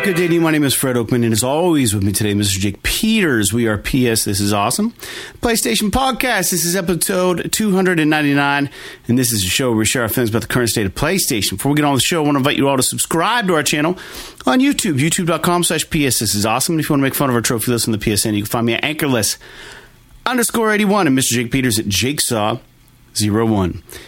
right, good day to you. My name is Fred Oakman, and as always, with me today, Mr. Jake Peters. We are PS. This is awesome. PlayStation Podcast. This is episode 299, and this is a show where we share our feelings about the current state of PlayStation. Before we get on the show, I want to invite you all to subscribe to our channel on YouTube, youtube.com slash PS. This is awesome. And if you want to make fun of our trophy list on the PSN, you can find me at Anchorless underscore 81 and Mr. Jake Peters at Jakesaw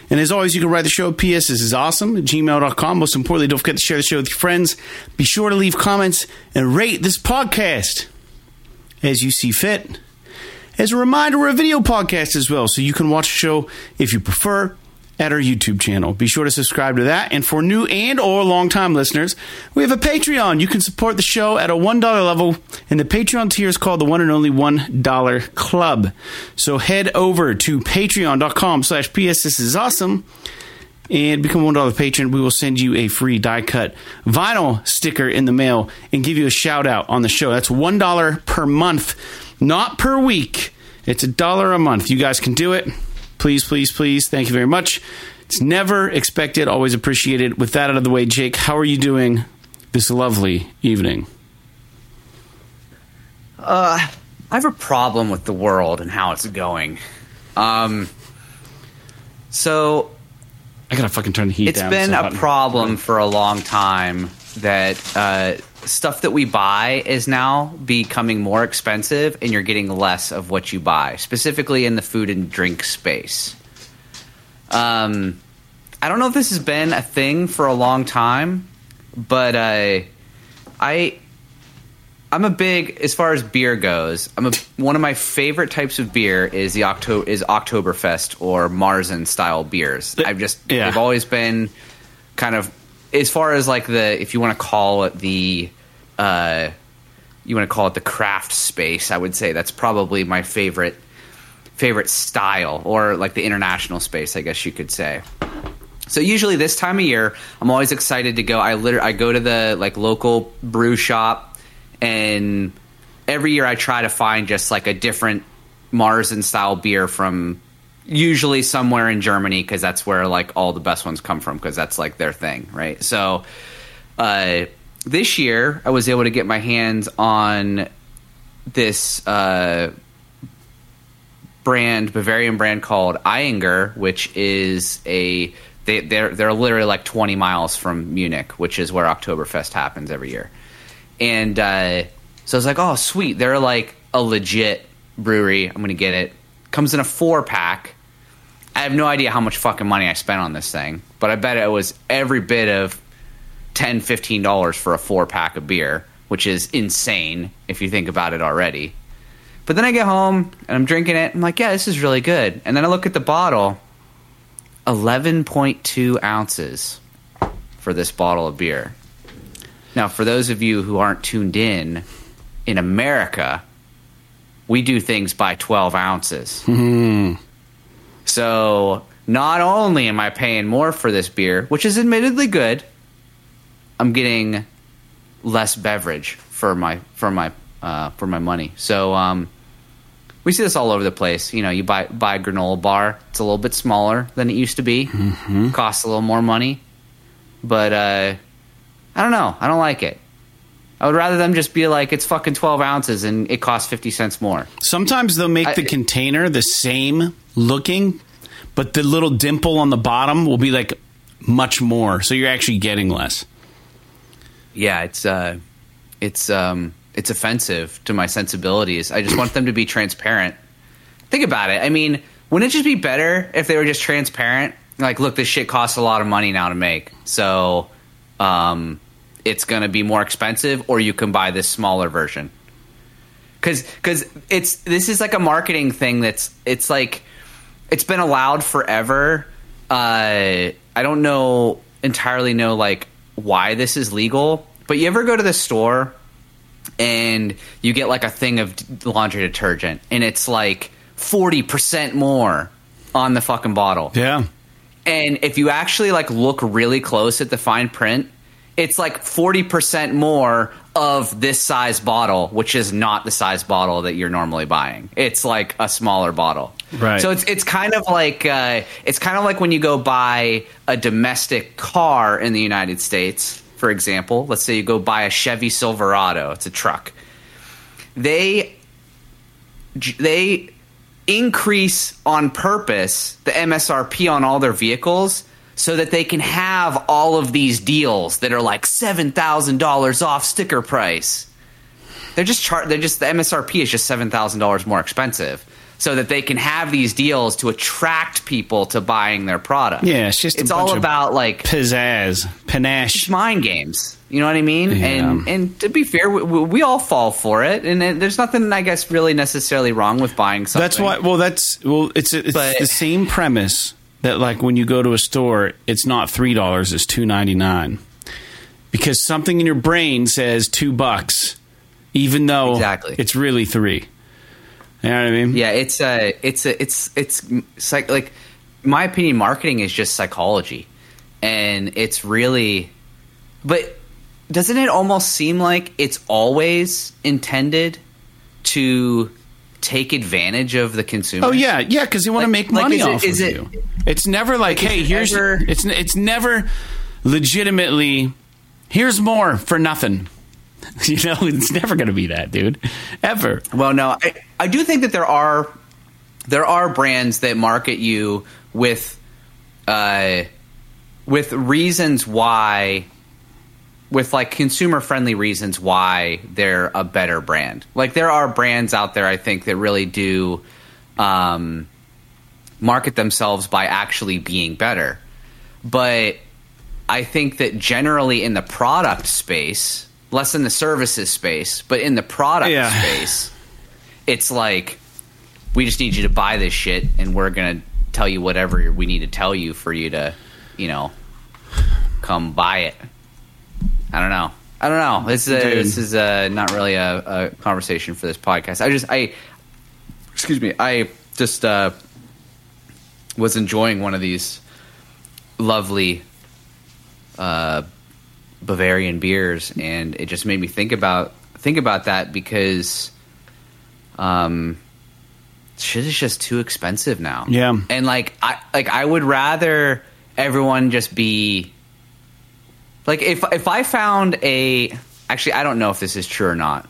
And as always, you can write the show. P.S. This is awesome at gmail.com. Most importantly, don't forget to share the show with your friends. Be sure to leave comments and rate this podcast as you see fit. As a reminder, we're a video podcast as well, so you can watch the show if you prefer at our YouTube channel. Be sure to subscribe to that. And for new and or long-time listeners, we have a Patreon. You can support the show at a $1 level, and the Patreon tier is called the one and only $1 Club. So head over to patreon.com slash PS This is awesome and become a $1 patron. We will send you a free die-cut vinyl sticker in the mail and give you a shout-out on the show. That's $1 per month, not per week. It's a dollar a month. You guys can do it. Please, please, please. Thank you very much. It's never expected, always appreciated. With that out of the way, Jake, how are you doing this lovely evening? Uh, I have a problem with the world and how it's going. Um, so I gotta fucking turn the heat it's down. It's been so a problem for a long time that uh, stuff that we buy is now becoming more expensive and you're getting less of what you buy, specifically in the food and drink space. Um, I don't know if this has been a thing for a long time, but uh, I I'm a big as far as beer goes. I'm a one of my favorite types of beer is the Octo is Oktoberfest or Marzen style beers. I've just Yeah. they've always been kind of as far as like the if you want to call it the uh you want to call it the craft space, I would say that's probably my favorite favorite style or like the international space, I guess you could say. So usually this time of year, I'm always excited to go. I literally I go to the like local brew shop, and every year I try to find just like a different Marzen style beer from usually somewhere in Germany because that's where like all the best ones come from because that's like their thing, right? So uh, this year I was able to get my hands on this uh, brand, Bavarian brand called Ayinger, which is a they, they're they're literally like 20 miles from Munich, which is where Oktoberfest happens every year. And uh, so I was like, oh sweet, they're like a legit brewery. I'm gonna get it. Comes in a four pack. I have no idea how much fucking money I spent on this thing, but I bet it was every bit of 10 15 dollars for a four pack of beer, which is insane if you think about it already. But then I get home and I'm drinking it. I'm like, yeah, this is really good. And then I look at the bottle 11.2 ounces for this bottle of beer. Now, for those of you who aren't tuned in, in America, we do things by 12 ounces. So, not only am I paying more for this beer, which is admittedly good, I'm getting less beverage for my for my uh, for my money. So um, we see this all over the place. You know, you buy buy a granola bar. It's a little bit smaller than it used to be. Costs a little more money, but uh, I don't know. I don't like it. I would rather them just be like it's fucking twelve ounces and it costs fifty cents more. Sometimes they'll make the container the same looking, but the little dimple on the bottom will be like much more. So you're actually getting less. yeah, it's uh, it's um, it's offensive to my sensibilities. I just want them to be transparent. Think about it. I mean, wouldn't it just be better if they were just transparent? Like, look, this shit costs a lot of money now to make, so um, it's going to be more expensive, or you can buy this smaller version. Because because it's this is like a marketing thing that's it's like it's been allowed forever. Uh, I don't know entirely know like why this is legal, but you ever go to the store and you get like a thing of laundry detergent and it's like 40% more on the fucking bottle. Yeah. And if you actually like look really close at the fine print, it's like 40% more of this size bottle, which is not the size bottle that you're normally buying. It's like a smaller bottle. Right. So it's it's kind of like uh, it's kind of like when you go buy a domestic car in the United States for example, let's say you go buy a Chevy Silverado, it's a truck. They they increase on purpose the MSRP on all their vehicles so that they can have all of these deals that are like $7,000 off sticker price. They're just char- they're just the MSRP is just $7,000 more expensive so that they can have these deals to attract people to buying their product. Yeah, it's just it's all about like pizzazz, panache. mind games. You know what I mean? Yeah. And and to be fair, we, we all fall for it, and there's nothing I guess really necessarily wrong with buying something. That's why. Well, that's well. It's it's But- the same premise that like when you go to a store, it's not three dollars; it's two ninety nine, because something in your brain says two bucks, even though Exactly. it's really three. You know what I mean? Yeah, it's a, it's a, it's it's psych, like, my opinion, marketing is just psychology, and it's really, but doesn't it almost seem like it's always intended to take advantage of the consumer? Oh yeah, yeah, because they want to Like- make like, money is off of it- you. It's never like, hey, it here's ever- it's it's never legitimately here's more for nothing. You know, it's never going to be that, dude, ever. Well, no, I, I do think that there are there are brands that market you with uh, with reasons why with like consumer friendly reasons why they're a better brand. Like there are brands out there I think that really do um, market themselves by actually being better. But I think that generally in the product space, less in the services space, but in the product Yeah. space, it's like we just need you to buy this shit and we're going to tell you whatever we need to tell you for you to, you know, come buy it. I don't know. I don't know. This is a, this is a, not really a, a conversation for this podcast. I just I excuse me. I just uh, was enjoying one of these lovely uh, Bavarian beers, and it just made me think about think about that because um, shit is just too expensive now. Yeah. and like I like I would rather everyone just be like if if I found a actually I don't know if this is true or not.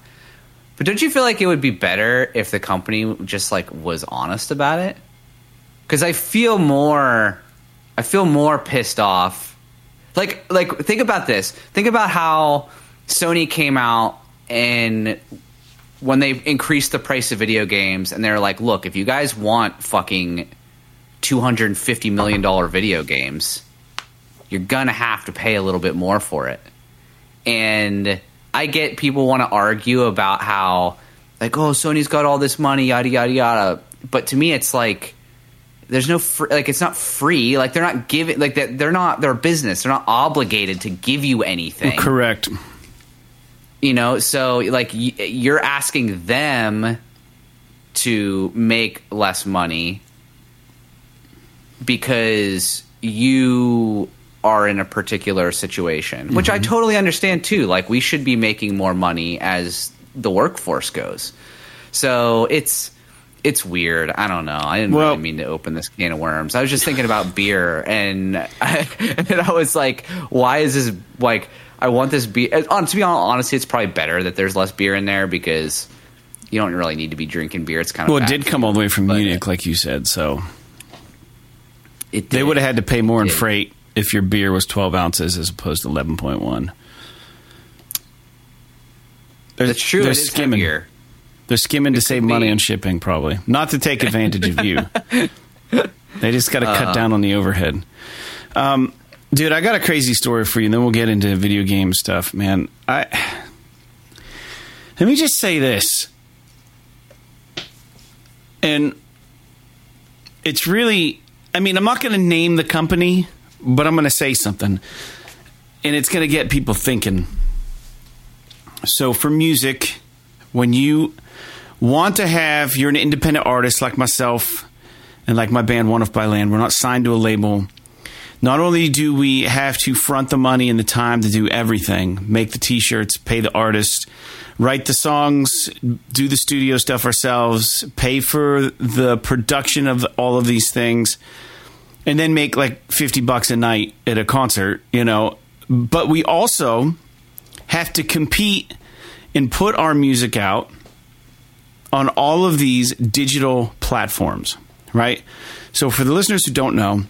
But don't you feel like it would be better if the company just like was honest about it? Cuz I feel more I feel more pissed off. Like like think about this. Think about how Sony came out and when they increased the price of video games and they're like, "Look, if you guys want fucking 250 million dollar video games, you're going to have to pay a little bit more for it." And I get people want to argue about how like, "Oh, Sony's got all this money, yada yada yada." But to me it's like there's no fr- like it's not free like they're not giving like that they're not they're a business they're not obligated to give you anything Correct. you know so like y- you're asking them to make less money because you are in a particular situation which i mm-hmm. totally understand too. Like we should be making more money as the workforce goes. So it's it's weird. I don't know. I didn't Well- really mean to open this can of worms. I was just thinking about beer and I, and I was like why is this like i want this beer. On to be honest it's probably better that there's less beer in there because you don't really need to be drinking beer. It's kind of Well, it did come all the way from Munich, like you said. So it they would have had to pay more in freight if your beer was twelve ounces as opposed to eleven point one. that's true They're skimming. heavier. They're skimming to save money be. on shipping, probably not to take advantage of you. They just got to Uh-huh. cut down on the overhead. Um, dude, I got a crazy story for you. and Then we'll get into video game stuff, man. I let me just say this, and it's really. I mean, I'm not going to name the company, but I'm going to say something, and it's going to get people thinking. So, for music, when you want to have, you're an independent artist like myself and like my band One If by Land, we're not signed to a label. Not only do we have to front the money and the time to do everything, make the t shirts, pay the artist, write the songs, do the studio stuff ourselves, pay for the production of all of these things, and then make like 50 bucks a night at a concert, you know, but we also have to compete and put our music out on all of these digital platforms, right? So, for the listeners who don't know,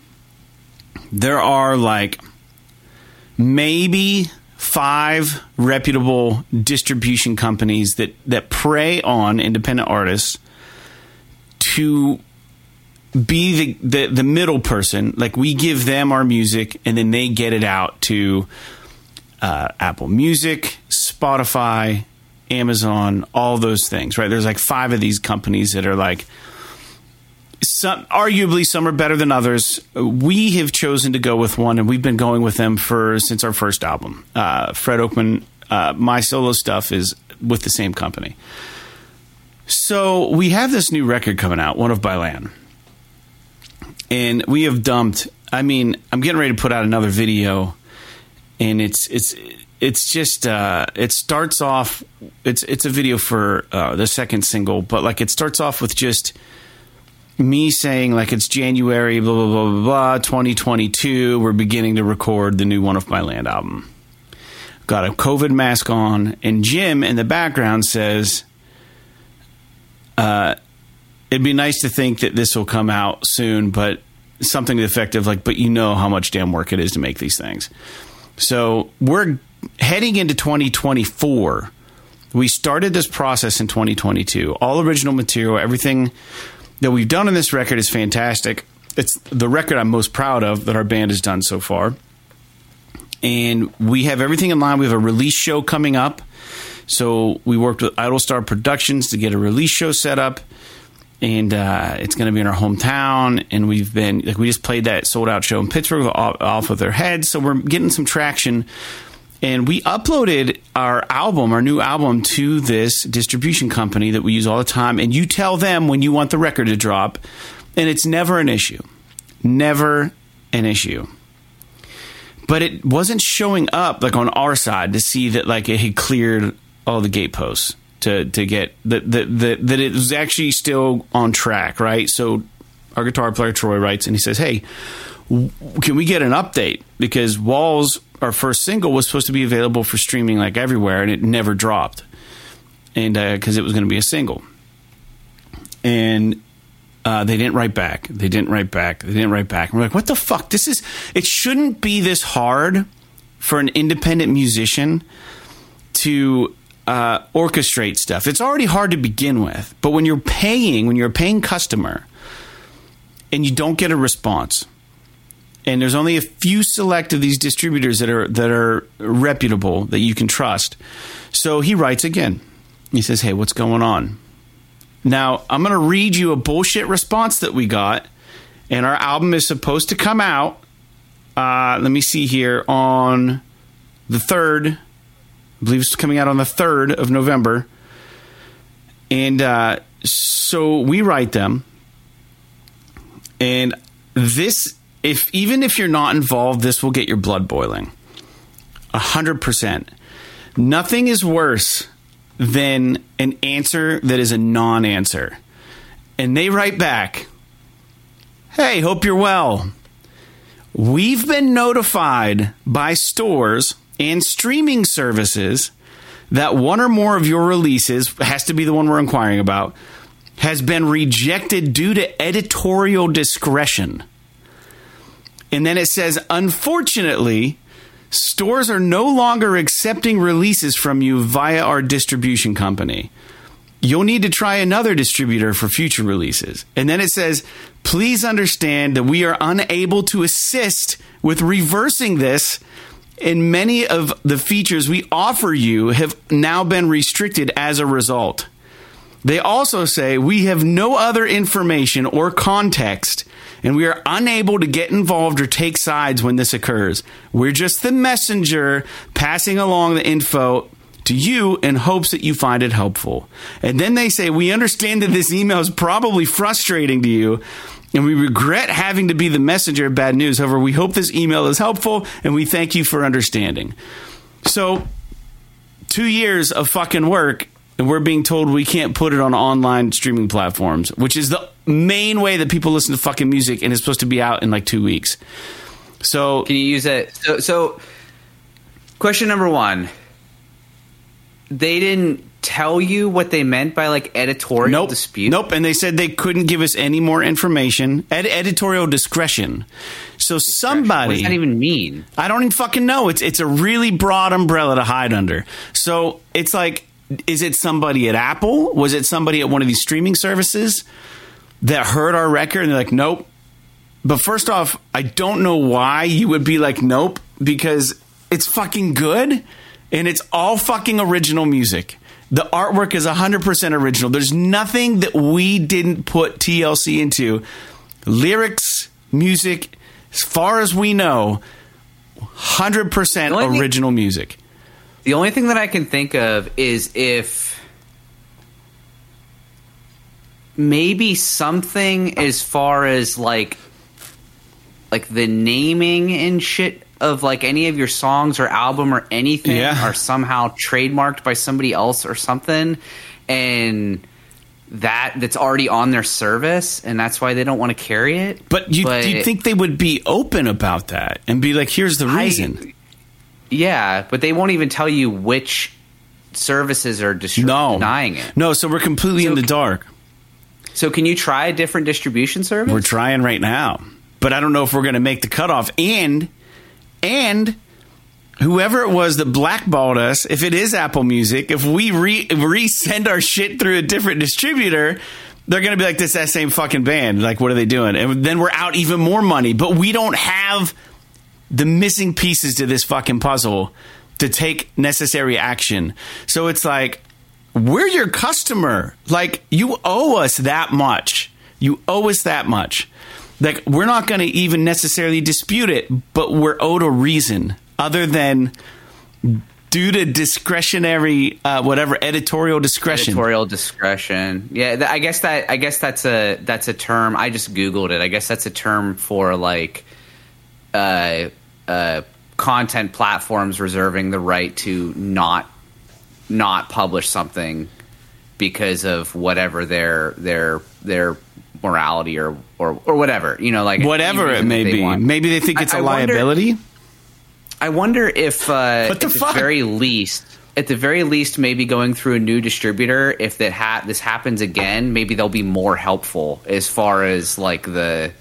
there are like maybe five reputable distribution companies that, that prey on independent artists to be the, the, the middle person. Like we give them our music and then they get it out to uh, Apple Music, Spotify, Amazon, all those things, right? There's like five of these companies that are like, some, arguably some are better than others. We have chosen to go with one, and we've been going with them for since our first album. Uh, Fred Oakman, uh, my solo stuff is with the same company. So we have this new record coming out, One If By Land, and we have dumped. I mean, I'm getting ready to put out another video, and it's it's it's just uh, it starts off. It's it's a video for uh, the second single, but like it starts off with just me saying like it's January, blah blah blah blah blah, 2022. We're beginning to record the new One If By Land album. Got a COVID mask on, and Jim in the background says, uh, "It'd be nice to think that this will come out soon, but something effective like, but you know how much damn work it is to make these things." So we're heading into 2024. We started this process in 2022. All original material, everything that we've done on this record is fantastic. It's the record I'm most proud of that our band has done so far. And we have everything in line. We have a release show coming up. So we worked with Idol Star Productions to get a release show set up. And uh, it's going to be in our hometown. And we've been, like, we just played that sold out show in Pittsburgh off, off of their heads. So we're getting some traction and we uploaded our album, our new album, to this distribution company that we use all the time. And you tell them when you want the record to drop, and it's never an issue. Never an issue. But it wasn't showing up like on our side to see that like it had cleared all the gateposts to to get that that that, that it was actually still on track, right? So our guitar player Troy writes and he says, "Hey, can we get an update because Walls our first single was supposed to be available for streaming like everywhere, and it never dropped, and because uh, it was going to be a single, and uh, they didn't write back. They didn't write back. They didn't write back. And we're like, what the fuck? This is. It shouldn't be this hard for an independent musician to uh, orchestrate stuff. It's already hard to begin with, but when you're paying, when you're a paying customer, and you don't get a response and there's only a few select of these distributors that are that are reputable that you can trust. So he writes again. He says, "Hey, what's going on?" Now I'm going to read you a bullshit response that we got, and our album is supposed to come out. Uh, let me see here on the third. I believe it's coming out on the third of November, and uh, so we write them, and this if even if you're not involved, this will get your blood boiling. A hundred percent. Nothing is worse than an answer that is a non-answer. And they write back, "Hey, hope you're well. We've been notified by stores and streaming services that one or more of your releases has to be the one we're inquiring about." Has been rejected due to editorial discretion. And then it says, unfortunately, stores are no longer accepting releases from you via our distribution company. You'll need to try another distributor for future releases. And then it says, please understand that we are unable to assist with reversing this. And many of the features we offer you have now been restricted as a result. They also say we have no other information or context and we are unable to get involved or take sides when this occurs. We're just the messenger passing along the info to you in hopes that you find it helpful. And then they say, We understand that this email is probably frustrating to you. And we regret having to be the messenger of bad news. However, we hope this email is helpful and we thank you for understanding. So, two years of fucking work and we're being told we can't put it on online streaming platforms, which is the main way that people listen to fucking music, and it's supposed to be out in like two weeks. So can you use it? So, so Question number one. They didn't tell you what they meant by like editorial Nope. dispute. Nope. And they said they couldn't give us any more information. Ed- editorial discretion. So somebody. What does that even mean? I don't even fucking know. It's it's a really broad umbrella to hide under. So it's like, is it somebody at Apple? Was it somebody at one of these streaming services that heard our record and they're like, nope. But first off, I don't know why you would be like, nope, because it's fucking good and it's all fucking original music. The artwork is 100% original. There's nothing that we didn't put TLC into. Lyrics, music, as far as we know, 100% The only thing- original music. The only thing that I can think of is if maybe something as far as like like the naming and shit of like any of your songs or album or anything Yeah. are somehow trademarked by somebody else or something and that that's already on their service and that's why they don't want to carry it But you you think they would be open about that and be like, here's the I- reason? yeah but they won't even tell you which services are distri- no. denying it No, so we're completely in the dark. So can you try a different distribution service? We're trying right now, but I don't know if we're going to make the cutoff. And and whoever it was that blackballed us, if it is Apple Music, if we re resend our shit through a different distributor, they're going to be like this that same fucking band. Like, what are they doing? And then we're out even more money. But we don't have the missing pieces to this fucking puzzle to take necessary action. So it's like we're your customer. Like you owe us that much. You owe us that much. Like we're not going to even necessarily dispute it, but we're owed a reason other than due to discretionary uh, whatever editorial discretion. editorial discretion. Yeah, th- I guess that I guess that's a that's a term. I just googled it. I guess that's a term for like uh, uh, content platforms reserving the right to not not publish something because of whatever their their their morality or or, or whatever you know like Whatever it may be. want. Maybe they think I- it's a I wonder- liability. I wonder if, uh, What the at fuck? the very least, at the very least, maybe going through a new distributor, if that ha- this happens again, maybe they'll be more helpful as far as like the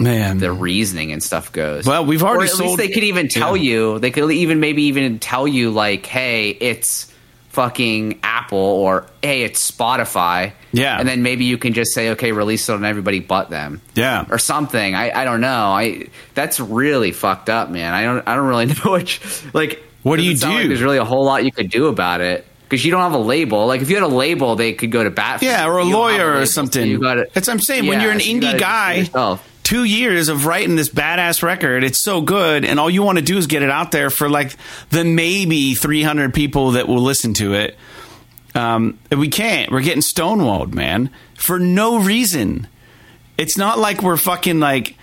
Man, the reasoning and stuff goes. Well, we've already or at sold- least they could even tell Yeah. you. They could even maybe even tell you like, hey, it's fucking Apple or hey, it's Spotify. Yeah. and then maybe you can just say, okay, release it on everybody but them yeah. or something. I, I don't know. I that's really fucked up, man. I don't I don't really know which like. What do you sound like do? there's really a whole lot you could do about it because you don't have a label. Like if you had a label, they could go to bat. Yeah, or a You don't have lawyer or label, so something. you gotta- That's what I'm saying. when you're an so you indie do it guy. Two years of writing this badass record, it's so good, and all you want to do is get it out there for like the maybe 300 people that will listen to it. Um, we can't. We're getting stonewalled, man, for no reason. It's not like we're fucking like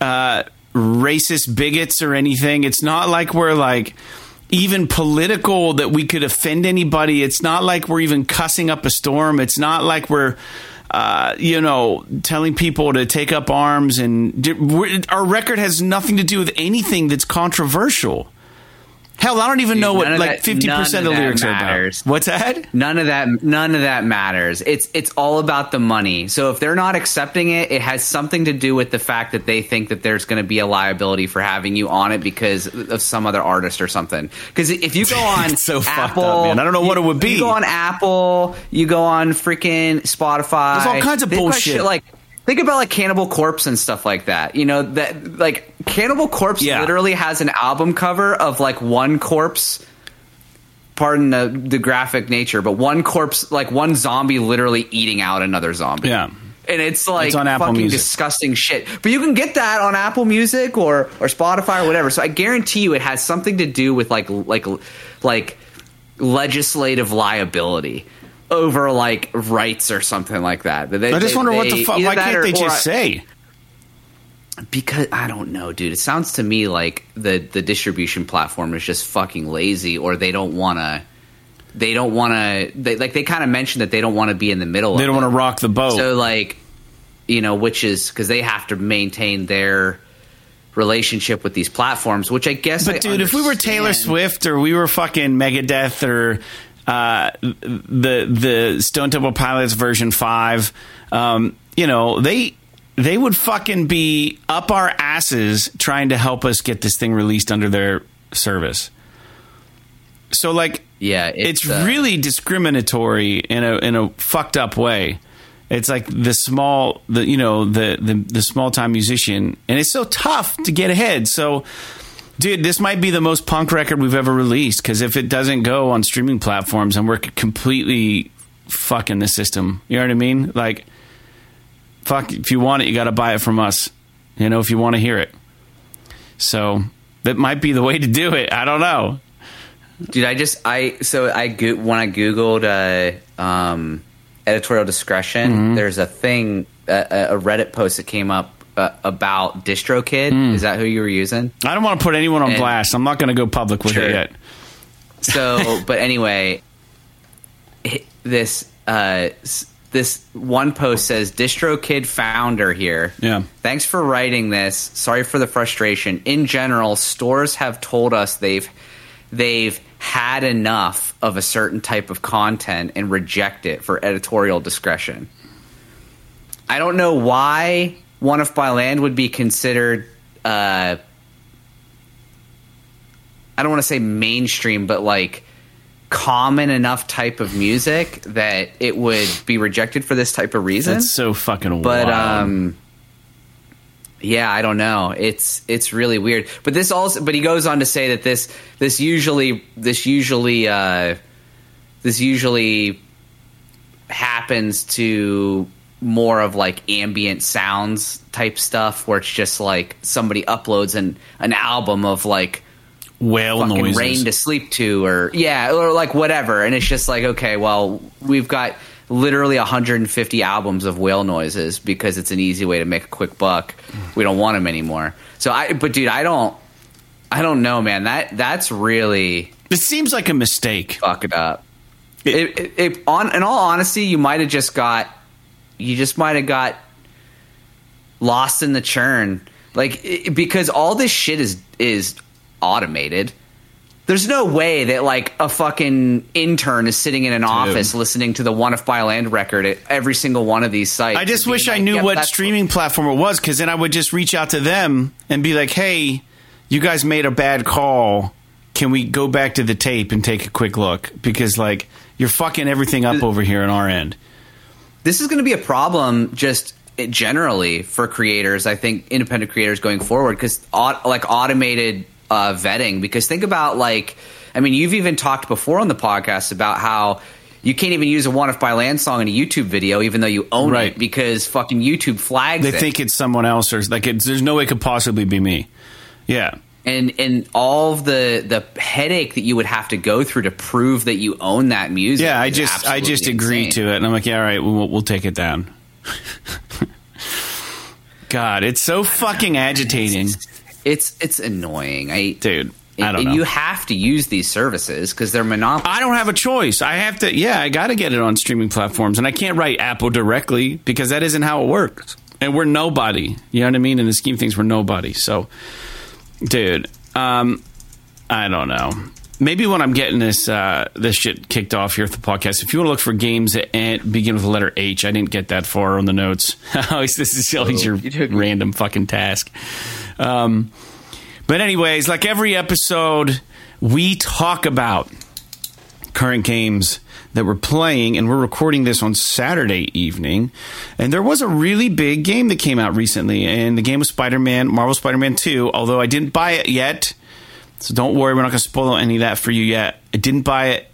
uh, racist bigots or anything. It's not like we're like even political that we could offend anybody. It's not like we're even cussing up a storm. It's not like we're, uh, you know, telling people to take up arms. And our record has nothing to do with anything that's controversial. Hell, I don't even Dude, know what like fifty percent of of the lyrics are matters. about. What's that? None of that. None of that matters. It's it's all about the money. So if they're not accepting it, it has something to do with the fact that they think that there's going to be a liability for having you on it because of some other artist or something. Because if you go on so Apple, up, man. I don't know what you- it would be. You go on Apple. You go on freaking Spotify. There's all kinds of bullshit. shit like. Think about like Cannibal Corpse and stuff like that. You know that like Cannibal Corpse Yeah. literally has an album cover of like one corpse pardon the, the graphic nature, but one corpse, like one zombie, literally eating out another zombie. Yeah. And it's like It's on Apple fucking Music. disgusting shit. But you can get that on Apple Music or or Spotify or whatever. So I guarantee you, it has something to do with like like like legislative liability over like rights or something like that. They- I just they- wonder what the fuck. Why can't or- they just say? because I don't know, dude. It sounds to me like the the distribution platform is just fucking lazy, or they don't want to. They don't want to. They like they kind of mentioned that they don't want to be in the middle. They don't want to rock the boat. So like, you know, which is because they have to maintain their relationship with these platforms, which I guess. But I dude, if we were Taylor. Swift or we were fucking Megadeth or uh, the the Stone Temple Pilots version five, um, you know they they would fucking be up our asses trying to help us get this thing released under their service. So like, yeah, it's, it's, uh, really discriminatory in a in a fucked up way. It's like the small, the you know the the, the small time musician, and it's so tough to get ahead. So, dude, this might be the most punk record we've ever released because if it doesn't go on streaming platforms, and we're completely fucking the system. You know what I mean? Like, fuck, if you want it, you got to buy it from us. You know, if you want to hear it. So that might be the way to do it. I don't know. Dude, I just I so I go, when I googled uh, um, editorial discretion, Mm-hmm. there's a thing a, a Reddit post that came up uh, about DistroKid. Is that who you were using? I don't want to put anyone on And- blast. I'm not going to go public with Sure. it yet. So, but anyway, this uh, this one post says DistroKid founder here. Yeah. Thanks for writing this. Sorry for the frustration. In general, stores have told us they've they've had enough of a certain type of content and reject it for editorial discretion. I don't know why One If by Land would be considered uh I don't want to say mainstream, but like common enough type of music that it would be rejected for this type of reason. That's so fucking but wild. um yeah, I don't know. It's it's really weird. But this also but he goes on to say that this this usually this usually uh this usually happens to more of like ambient sounds type stuff where it's just like somebody uploads an an album of like whale fucking noises. rain to sleep to or yeah or like whatever. And it's just like okay well we've got literally 150 albums of whale noises because it's an easy way to make a quick buck. We don't want them anymore. So i but dude i don't i don't know man. That that's really it seems like a mistake. fuck it up it, it, it, on in all honesty you might have just got you just might have got lost in the churn like it, because all this shit is is automated there's no way that like a fucking intern is sitting in an office listening to the one if by land record at every single one of these sites I just wish I knew "Yep, what streaming platform it was because then I would just reach out to them and be like, hey, you guys made a bad call. Can we go back to the tape and take a quick look? Because, like, you're fucking everything up over here on our end. This is going to be a problem just generally for creators i think independent creators going forward because like automated uh, vetting because think about like i mean you've even talked before on the podcast about how you can't even use a one if by land song in a youtube video even though you own Right. it because fucking youtube flags They it think it's someone else, or like, it's, there's no way it could possibly be me. Yeah. And and all the the headache that you would have to go through to prove that you own that music Yeah, I just I just agreed insane. to it, and I'm like, yeah, all right, we'll, we'll take it down. God, it's so fucking agitating, it's it's annoying i dude. I and, don't and know. you have to use these services because they're monopoly. I don't have a choice. I have to. Yeah, I got to get it on streaming platforms, and I can't write Apple directly because that isn't how it works. And we're nobody. You know what I mean? In the scheme of things, we're nobody. So, dude, um, I don't know. Maybe when I'm getting this uh, this shit kicked off here at the podcast, if you want to look for games that begin with the letter H, I didn't get that far on the notes. Always- this is always your you did. random fucking task. Um, but anyways, like every episode, we talk about current games that we're playing, and we're recording this on Saturday evening. And there was a really big game that came out recently, and the game was Spider Man, Marvel Spider Man 2, although I didn't buy it yet. So don't worry, we're not going to spoil any of that for you yet. I didn't buy it.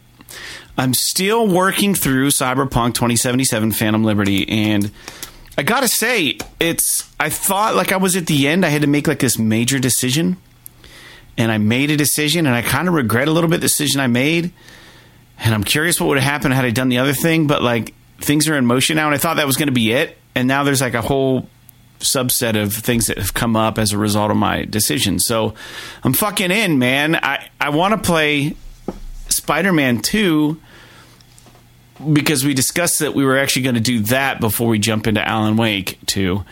I'm still working through Cyberpunk 2077 Phantom Liberty, and I gotta say, it's. I thought like I was at the end. I had to make like this major decision, and I made a decision, and I kind of regret a little bit the decision I made. And I'm curious what would have happened had I done the other thing, but like things are in motion now, and I thought that was going to be it, and now there's like a whole subset of things that have come up as a result of my decision. So I'm fucking in, man. I I want to play Spider-Man 2 because we discussed that we were actually going to do that before we jump into Alan Wake 2.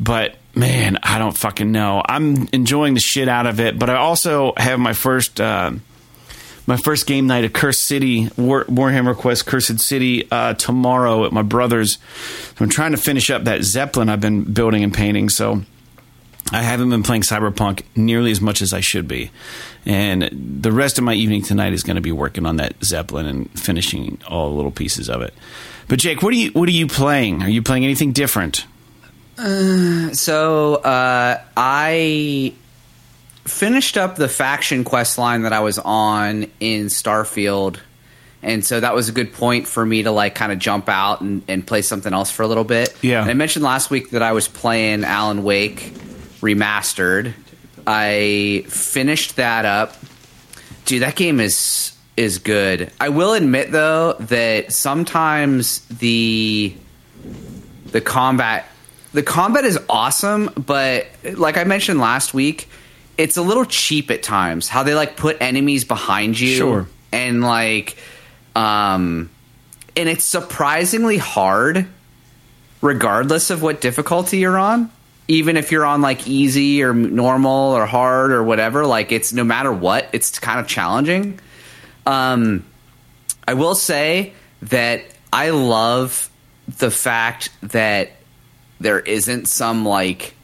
But Man, I don't fucking know. I'm enjoying the shit out of it, but I also have my first uh, my first game night at Cursed City, War, Warhammer Quest Cursed City uh, tomorrow at my brother's. I'm trying to finish up that Zeppelin I've been building and painting. So I haven't been playing Cyberpunk nearly as much as I should be. And the rest of my evening tonight is going to be working on that Zeppelin and finishing all the little pieces of it. But Jake, what are you what are you playing? Are you playing anything different? So uh, I finished up the faction quest line that I was on in Starfield. And so that was a good point for me to like kind of jump out and, and play something else for a little bit. Yeah. And I mentioned last week that I was playing Alan Wake remastered. I finished that up. Dude, that game is is good. I will admit though that sometimes the the combat the combat is awesome, but like I mentioned last week, it's a little cheap at times. How they like put enemies behind you, Sure. and like, um, and it's surprisingly hard, regardless of what difficulty you're on. Even if you're on like easy or normal or hard or whatever, like it's no matter what, it's kind of challenging. Um, I will say that I love the fact that there isn't some like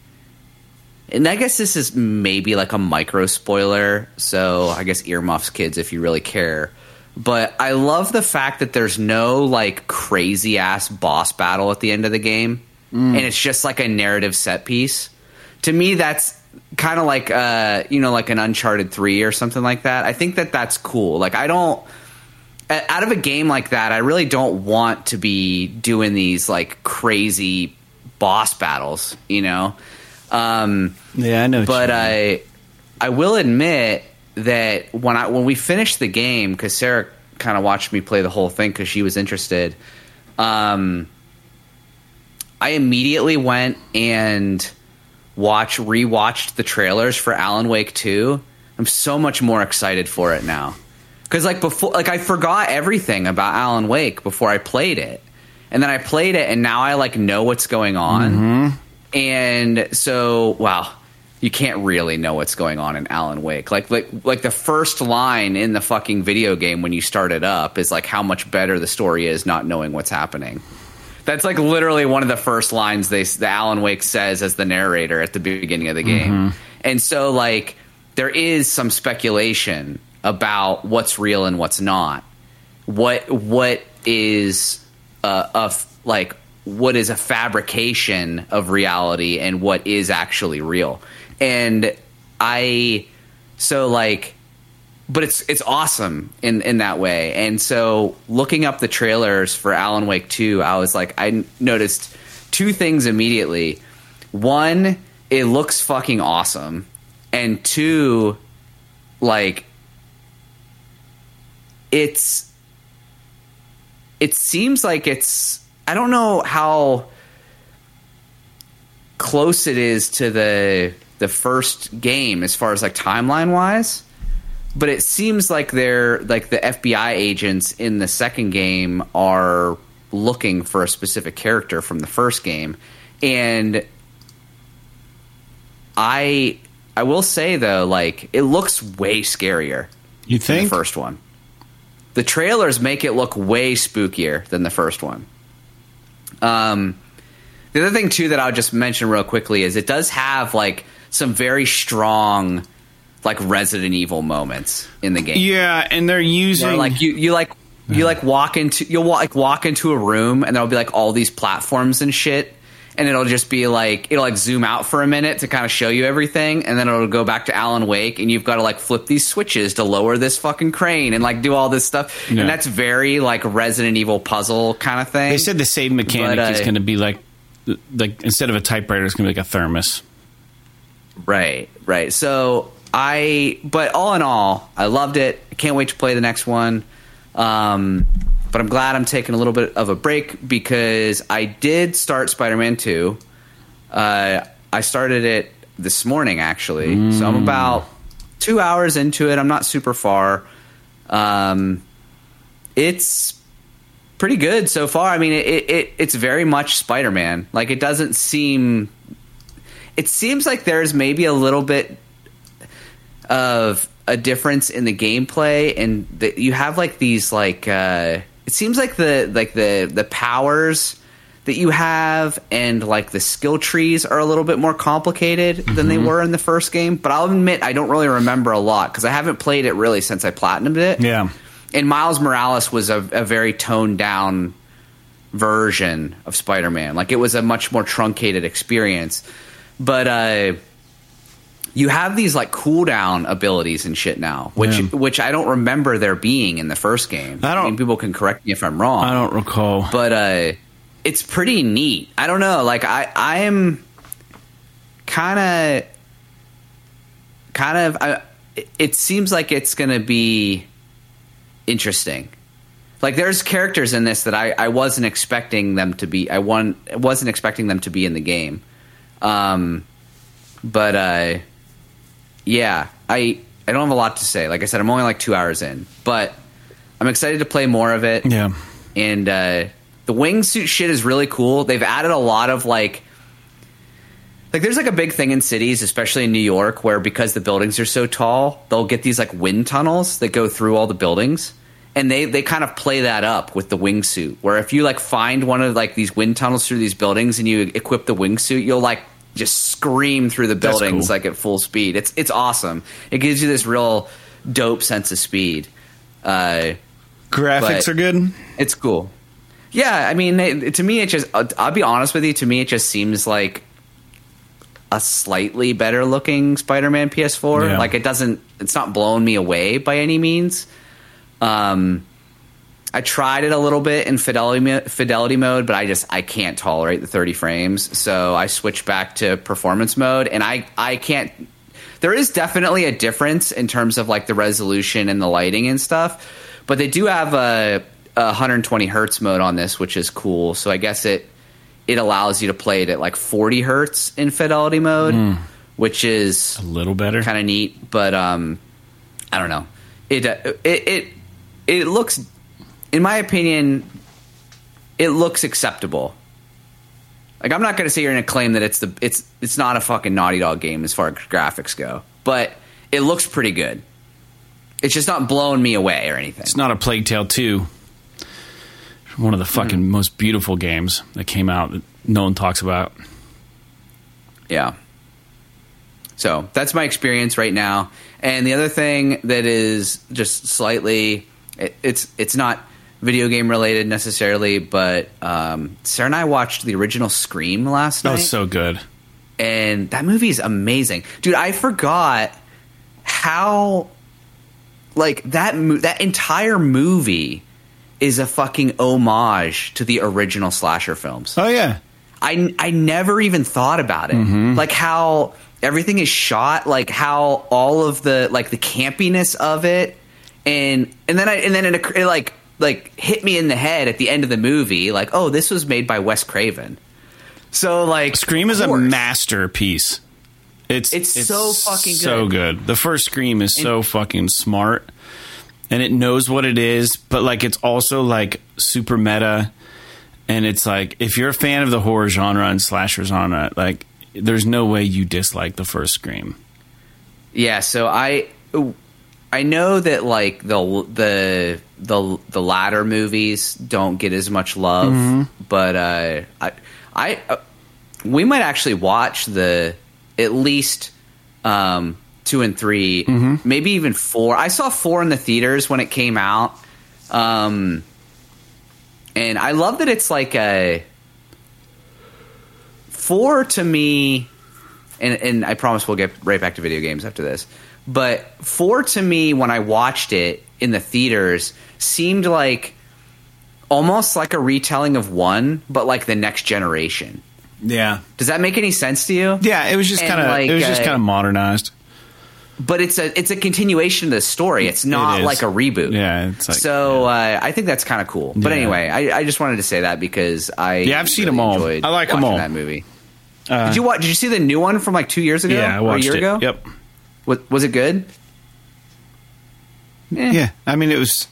and I guess this is maybe like a micro spoiler, so I guess earmuffs kids if you really care. But I love the fact that there's no like crazy ass boss battle at the end of the game. And it's just like a narrative set piece. To me that's kind of like uh you know like an uncharted 3 or something like that. I think that that's cool. Like I don't out of a game like that, I really don't want to be doing these like crazy boss battles, you know. Um, Yeah, I know. but. I, I will admit that when I when we finished the game, because Sarah kind of watched me play the whole thing because she was interested. Um, I immediately went and watch rewatched the trailers for Alan Wake Two. I'm so much more excited for it now because like before, like I forgot everything about Alan Wake before I played it, and then I played it, and now I like know what's going on, and so wow. You can't really know what's going on in Alan Wake. Like, like, like the first line in the fucking video game when you start it up is like how much better the story is not knowing what's happening. That's like literally one of the first lines they the Alan Wake says as the narrator at the beginning of the game. And so like there is some speculation about what's real and what's not. What what is uh, like what is a fabrication of reality and what is actually real. And I so like but it's it's awesome in in that way. And so looking up the trailers for Alan Wake 2, I was like I noticed two things immediately. One, it looks fucking awesome. And two, like it's it seems like it's I don't know how close it is to the the first game as far as like timeline wise but it seems like they're like the FBI agents in the second game are looking for a specific character from the first game and I I will say though like it looks way scarier you than think? the first one. The trailers make it look way spookier than the first one. Um, the other thing too that I'll just mention real quickly is it does have like some very strong like Resident Evil moments in the game. Yeah, and they're using Where, like you you like you like walk into you'll like walk into a room and there'll be like all these platforms and shit and it'll just be like it'll like zoom out for a minute to kind of show you everything and then it'll go back to Alan Wake and you've got to like flip these switches to lower this fucking crane and like do all this stuff Yeah. and that's very like Resident Evil puzzle kind of thing. They said the same mechanic But, uh, is going to be like, like instead of a typewriter, it's going to be like a thermos. Right, right. So I, but all in all, I loved it. I can't wait to play the next one. Um, but I'm glad I'm taking a little bit of a break because I did start Spider-Man 2. Uh, I started it this morning actually, so I'm about two hours into it. I'm not super far. Um, it's pretty good so far. I mean, it, it it's very much Spider-Man. Like it doesn't seem it seems like there's maybe a little bit of a difference in the gameplay, and that you have like these like uh, it seems like the like the the powers that you have and like the skill trees are a little bit more complicated than Mm-hmm. they were in the first game. But I'll admit I don't really remember a lot because I haven't played it really since I platinumed it. Yeah. And Miles Morales was a, a very toned down version of Spider Man. Like it was a much more truncated experience. But uh you have these like cooldown abilities and shit now, which Yeah. which I don't remember there being in the first game. I don't- mean, people can correct me if I'm wrong I don't recall. but uh it's pretty neat i don't know like i i am kind of kind of I, it seems like it's gonna be interesting like there's characters in this that i i wasn't expecting them to be i won, wasn't expecting them to be in the game um but uh yeah i i don't have a lot to say like i said i'm only like two hours in but i'm excited to play more of it yeah. and uh, the wingsuit shit is really cool. They've added a lot of like, like there's like a big thing in cities, especially in New York, where because the buildings are so tall, they'll get these like wind tunnels that go through all the buildings, and they they kind of play that up with the wingsuit. Where if you like find one of like these wind tunnels through these buildings and you equip the wingsuit, you'll like just scream through the buildings cool. like at full speed. It's it's awesome. It gives you this real dope sense of speed. Uh, Graphics are good. it's cool. Yeah, I mean, it, to me, it just. I'll, I'll be honest with you. To me, it just seems like a slightly better looking Spider-Man PS4. Yeah. Like it doesn't. It's not blowing me away by any means. Um, I tried it a little bit in fidelity fidelity mode, but I just I can't tolerate the 30 frames. So I switched back to performance mode, and I I can't. There is definitely a difference in terms of like the resolution and the lighting and stuff, but they do have a, a 120 hertz mode on this, which is cool. So I guess it it allows you to play it at like 40 hertz in fidelity mode, which is A little better. kind of neat, but um, I don't know. It it it it looks, in my opinion, it looks acceptable. Like I'm not going to sit here and claim that it's the it's it's not a fucking Naughty Dog game as far as graphics go, but it looks pretty good. It's just not blowing me away or anything. It's not a Plague Tale 2. One of the fucking Hmm. most beautiful games that came out that no one talks about. Yeah. So that's my experience right now. And the other thing that is just slightly, it, it's it's not video game related necessarily, but um, Sarah and I watched the original Scream last That night, was so good. and that movie is amazing, dude. I forgot how like that mo- that entire movie is a fucking homage to the original slasher films. Oh, yeah. I, I never even thought about it. Like how everything is shot, like how all of the like the campiness of it, and and then I and then it, it like like hit me in the head at the end of the movie, like oh this was made by Wes Craven. So like Scream is a masterpiece. It's It's so fucking so good. The first Scream is so fucking smart, and it knows what it is, but like it's also like super meta. And it's like if you're a fan of the horror genre and slasher genre, like there's no way you dislike the first Scream. Yeah, so I I know that like the the the the latter movies don't get as much love, but uh, I I uh, we might actually watch the at least um, two and 3 maybe even four. I saw four in the theaters when it came out, um, and I love that it's like a four to me and and I promise we'll get right back to video games after this. But four to me, when I watched it in the theaters, seemed like almost like a retelling of one, but like the next generation. Yeah, Does that make any sense to you? yeah. It was just kind of like, it was just uh, kind of modernized. But it's a it's a continuation of the story. It's not is. like a reboot. Yeah, it's like- so uh, I think that's kind of cool. But Yeah. anyway, I, I just wanted to say that because I Yeah, I've seen really them all. I like them all. That movie. did you watch? Did you see the new one from like two years ago? Yeah, I or watched a year it. ago. Yep. Was, was it good? Eh. Yeah, I mean it was.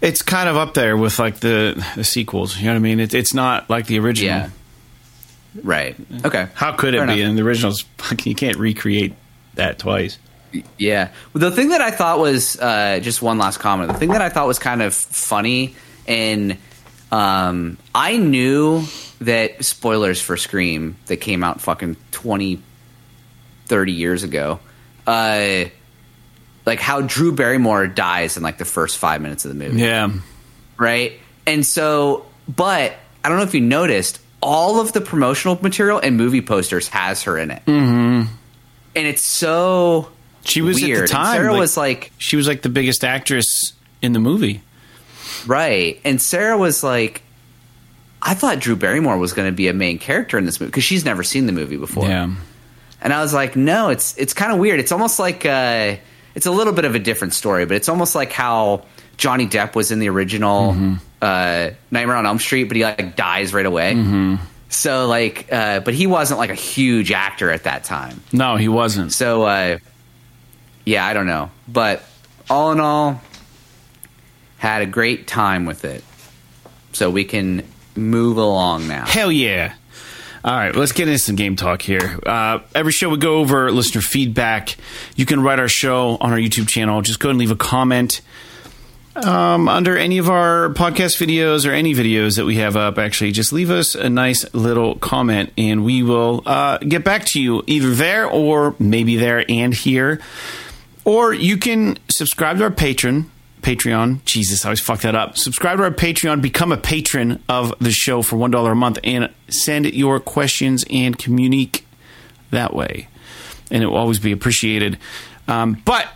It's kind of up there with like the, the sequels. You know what I mean? It's it's not like the original. Yeah. Right. Okay. How could it Fair be? enough. And the original's you can't recreate that twice. Yeah. The thing that I thought was uh, just one last comment. The thing that I thought was kind of funny, and um, I knew that spoilers for Scream that came out fucking 20, 30 years ago. Uh, like how Drew Barrymore dies in like the first five minutes of the movie Yeah. right? And so, but I don't know if you noticed, all of the promotional material and movie posters has her in it, mm-hmm. and it's so She was weird. at the time. Sarah like- was like, she was like the biggest actress in the movie. right, and Sarah was like, I thought Drew Barrymore was going to be a main character in this movie because she's never seen the movie before. Yeah. And I was like, no, it's it's kind of weird. It's almost like uh, it's a little bit of a different story, but it's almost like how Johnny Depp was in the original Mm-hmm. uh, Nightmare on Elm Street, but he like dies right away. Mm-hmm. So like, uh, but he wasn't like a huge actor at that time. No, he wasn't. So uh, yeah, I don't know, but all in all, had a great time with it. So we can move along now. Hell yeah. All right, let's get into some game talk here. Uh, every show we go over listener feedback. You can write our show on our YouTube channel. Just go and leave a comment um, under any of our podcast videos or any videos that we have up. Actually, just leave us a nice little comment, and we will uh, get back to you either there or maybe there and here. Or you can subscribe to our patron. Patreon. Jesus, I always fuck that up. Subscribe to our Patreon, become a patron of the show for $1 a month, and send your questions and communique that way. And it will always be appreciated. Um, but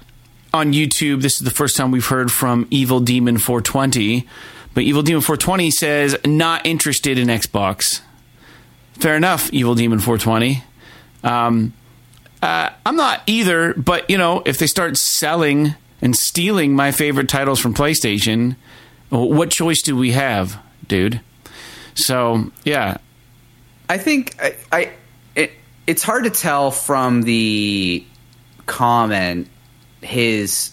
on YouTube, this is the first time we've heard from Evil Demon 420. But Evil Demon 420 says, not interested in Xbox. Fair enough, Evil Demon 420. Um, uh, I'm not either, but you know, if they start selling and stealing my favorite titles from PlayStation, what choice do we have, dude? So yeah, I think I, I it, it's hard to tell from the comment his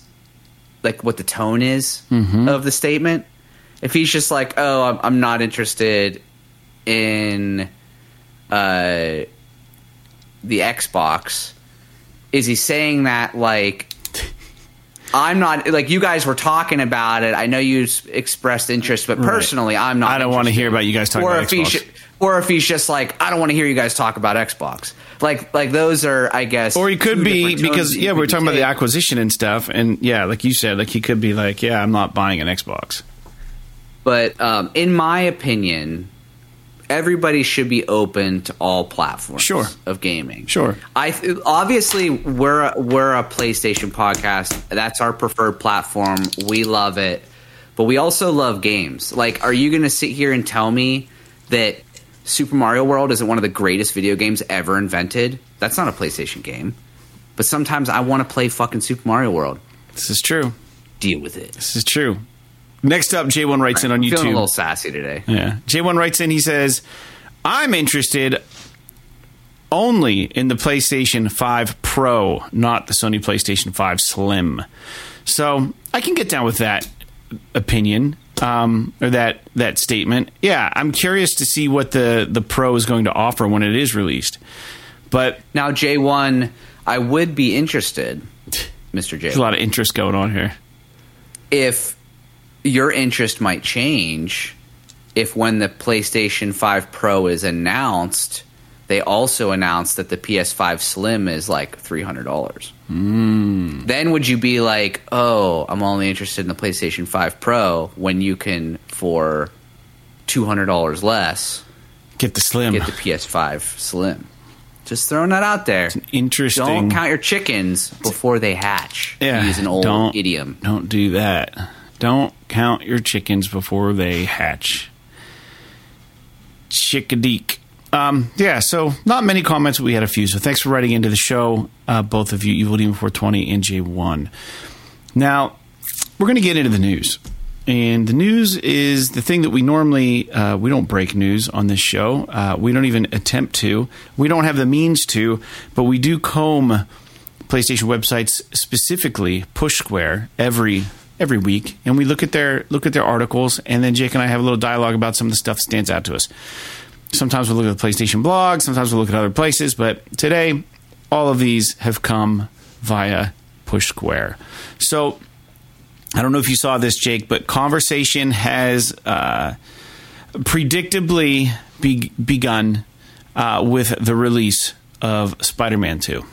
like what the tone is of the statement. If he's just like, "Oh, I'm, I'm not interested in uh, the Xbox," is he saying that like? I'm not like you guys were talking about it. I know you expressed interest, but personally, I'm not. I don't want to hear about you guys talking or about if he's Xbox. ju- or if he's just like I don't want to hear you guys talk about Xbox. Like like those are I guess or he could be because yeah, we were talking about the acquisition and stuff, and yeah, like you said, like he could be like, yeah, I'm not buying an Xbox. But um, in my opinion, everybody should be open to all platforms Sure. of gaming. Sure. I obviously we're a, we're a PlayStation podcast. That's our preferred platform. We love it, but we also love games. Like, are you going to sit here and tell me that Super Mario World isn't one of the greatest video games ever invented? That's not a PlayStation game. But sometimes I want to play fucking Super Mario World. This is true. Deal with it. This is true. Next up, J1 writes in on YouTube. feeling a little sassy today. Yeah. J1 writes in, he says, I'm interested only in the PlayStation 5 Pro, not the Sony PlayStation 5 Slim. So I can get down with that opinion um, or that that statement. Yeah, I'm curious to see what the, the Pro is going to offer when it is released. But Now, J1, I would be interested, Mr. J. there's a lot of interest going on here. if your interest might change if when the PlayStation 5 Pro is announced, they also announce that the PS5 Slim is like $300. Mm. Then would you be like, oh, I'm only interested in the PlayStation 5 Pro when you can, for $200 less, Get the Slim. get the PS5 Slim? Just throwing that out there. It's an interesting. Don't count your chickens before they hatch. Yeah, use an old don't- idiom. Don't do that. Don't count your chickens before they hatch. Chickadeek. Um, yeah, so not many comments, we had a few. So thanks for writing into the show, uh, both of you, Evil Demon 420 and J1. Now, we're going to get into the news. And the news is the thing that we normally uh, we don't break news on this show. Uh, we don't even attempt to. We don't have the means to, but we do comb PlayStation websites specifically Push Square every every week, and we look at their look at their articles, and then Jake and I have a little dialogue about some of the stuff that stands out to us. Sometimes we look at the PlayStation blog, sometimes we look at other places, but today all of these have come via Push Square. So I don't know if you saw this, Jake, but conversation has uh, predictably be- begun uh, with the release of Spider Man 2.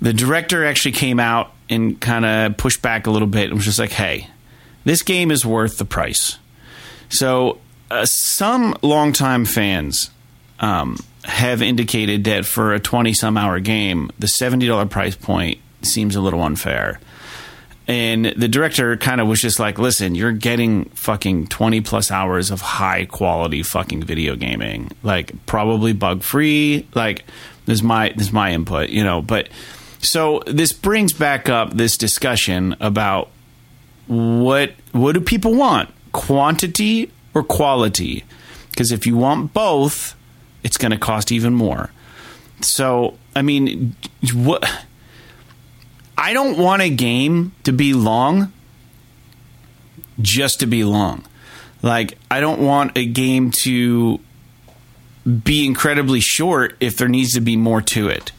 The director actually came out and kind of pushed back a little bit and was just like, hey, this game is worth the price. So, uh, some longtime fans um, have indicated that for a 20 some hour game, the $70 price point seems a little unfair. And the director kind of was just like, listen, you're getting fucking 20 plus hours of high quality fucking video gaming. Like, probably bug free. Like, this is my, this is my input, you know. But so this brings back up this discussion about what, what do people want? Quantity or quality? Because if you want both, it's going to cost even more. So, I mean, what I don't want a game to be long just to be long. Like, I don't want a game to be incredibly short if there needs to be more to it.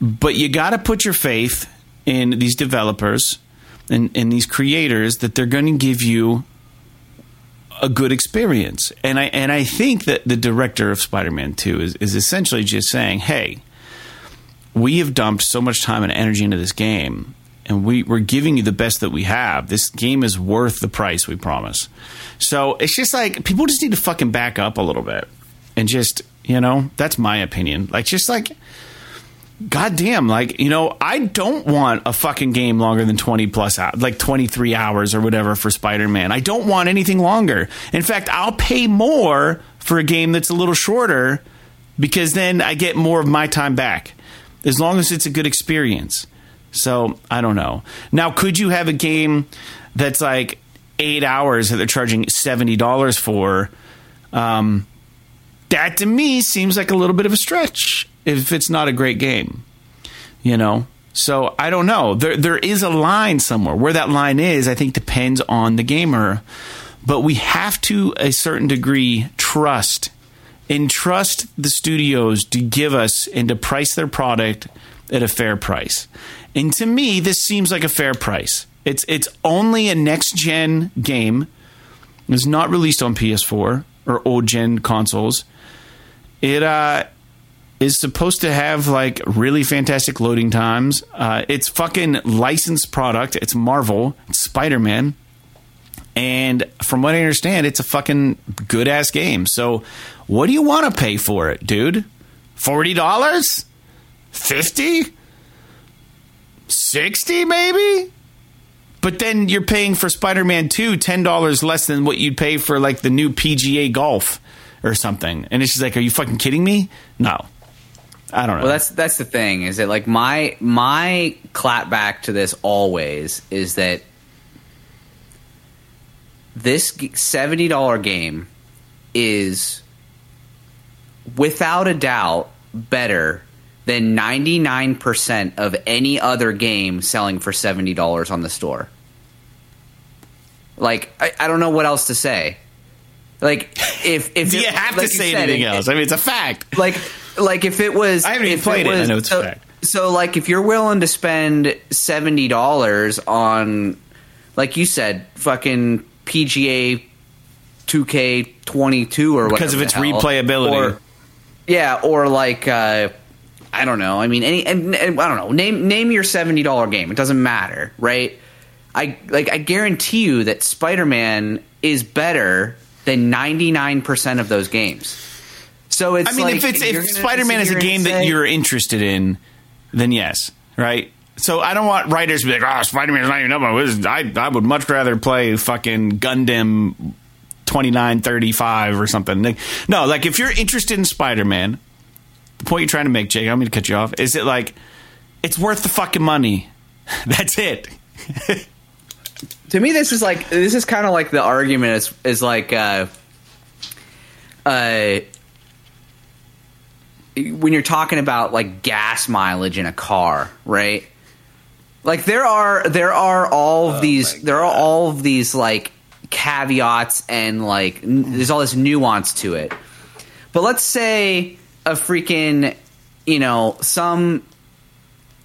But you got to put your faith in these developers and, and these creators that they're going to give you a good experience. And I and I think that the director of Spider-Man 2 is, is essentially just saying, "Hey, we have dumped so much time and energy into this game, and we, we're giving you the best that we have. This game is worth the price, we promise. So it's just like people just need to fucking back up a little bit and just, you know, that's my opinion. Like, just like, goddamn, like, you know, I don't want a fucking game longer than 20 plus like 23 hours or whatever for Spider Man. I don't want anything longer. In fact, I'll pay more for a game that's a little shorter because then I get more of my time back as long as it's a good experience. So I don't know. Now, could you have a game that's like eight hours that they're charging seventy dollars for? Um, that to me seems like a little bit of a stretch if it's not a great game. You know, so I don't know. There there is a line somewhere. Where that line is, I think depends on the gamer. But we have to a certain degree trust entrust the studios to give us and to price their product at a fair price. And to me, this seems like a fair price. It's it's only a next gen game. It's not released on PS4 or old gen consoles. It uh, is supposed to have like really fantastic loading times. Uh, it's fucking licensed product. It's Marvel. It's Spider Man. And from what I understand, it's a fucking good ass game. So, what do you want to pay for it, dude? Forty dollars? Fifty? Sixty, maybe? But then you're paying for Spider-Man 2 ten dollars less than what you'd pay for like the new PGA Golf or something. And it's just like, are you fucking kidding me? No. I don't know. Well, that's that's the thing. Is that like my my clapback to this always is that this seventy dollar game is without a doubt better than 99% of any other game selling for $70 on the store. Like, I, I don't know what else to say. Like, if if do you it- have like to say anything it- else? I mean, it's a fact. like like if it was I haven't even played it. I was- know it's a so, fact. so like if you're willing to spend seventy dollars on like you said fucking PGA 2K22 or whatever Because of its replayability. or, yeah or like uh I don't know I mean any and, and I don't know name name your seventy dollar game it doesn't matter right I like I guarantee you that Spider-Man is better than 99% of those games so it's I mean, like, if it's if Spider-Man is a game and that you're interested in, then yes, right? So I don't want writers to be like, "Oh, Spider-Man's not even up on this." I I would much rather play fucking Gundam 2935 or something. Like, no, like if you're interested in Spider-Man, the point you're trying to make, Jake, I don't mean to cut you off, is it like it's worth the fucking money. That's it. to me this is like this is kind of like the argument is is like uh uh when you're talking about like gas mileage in a car right? Like there are there are all of oh these there are all of these like caveats and like n- there's all this nuance to it. But let's say a freaking, you know, some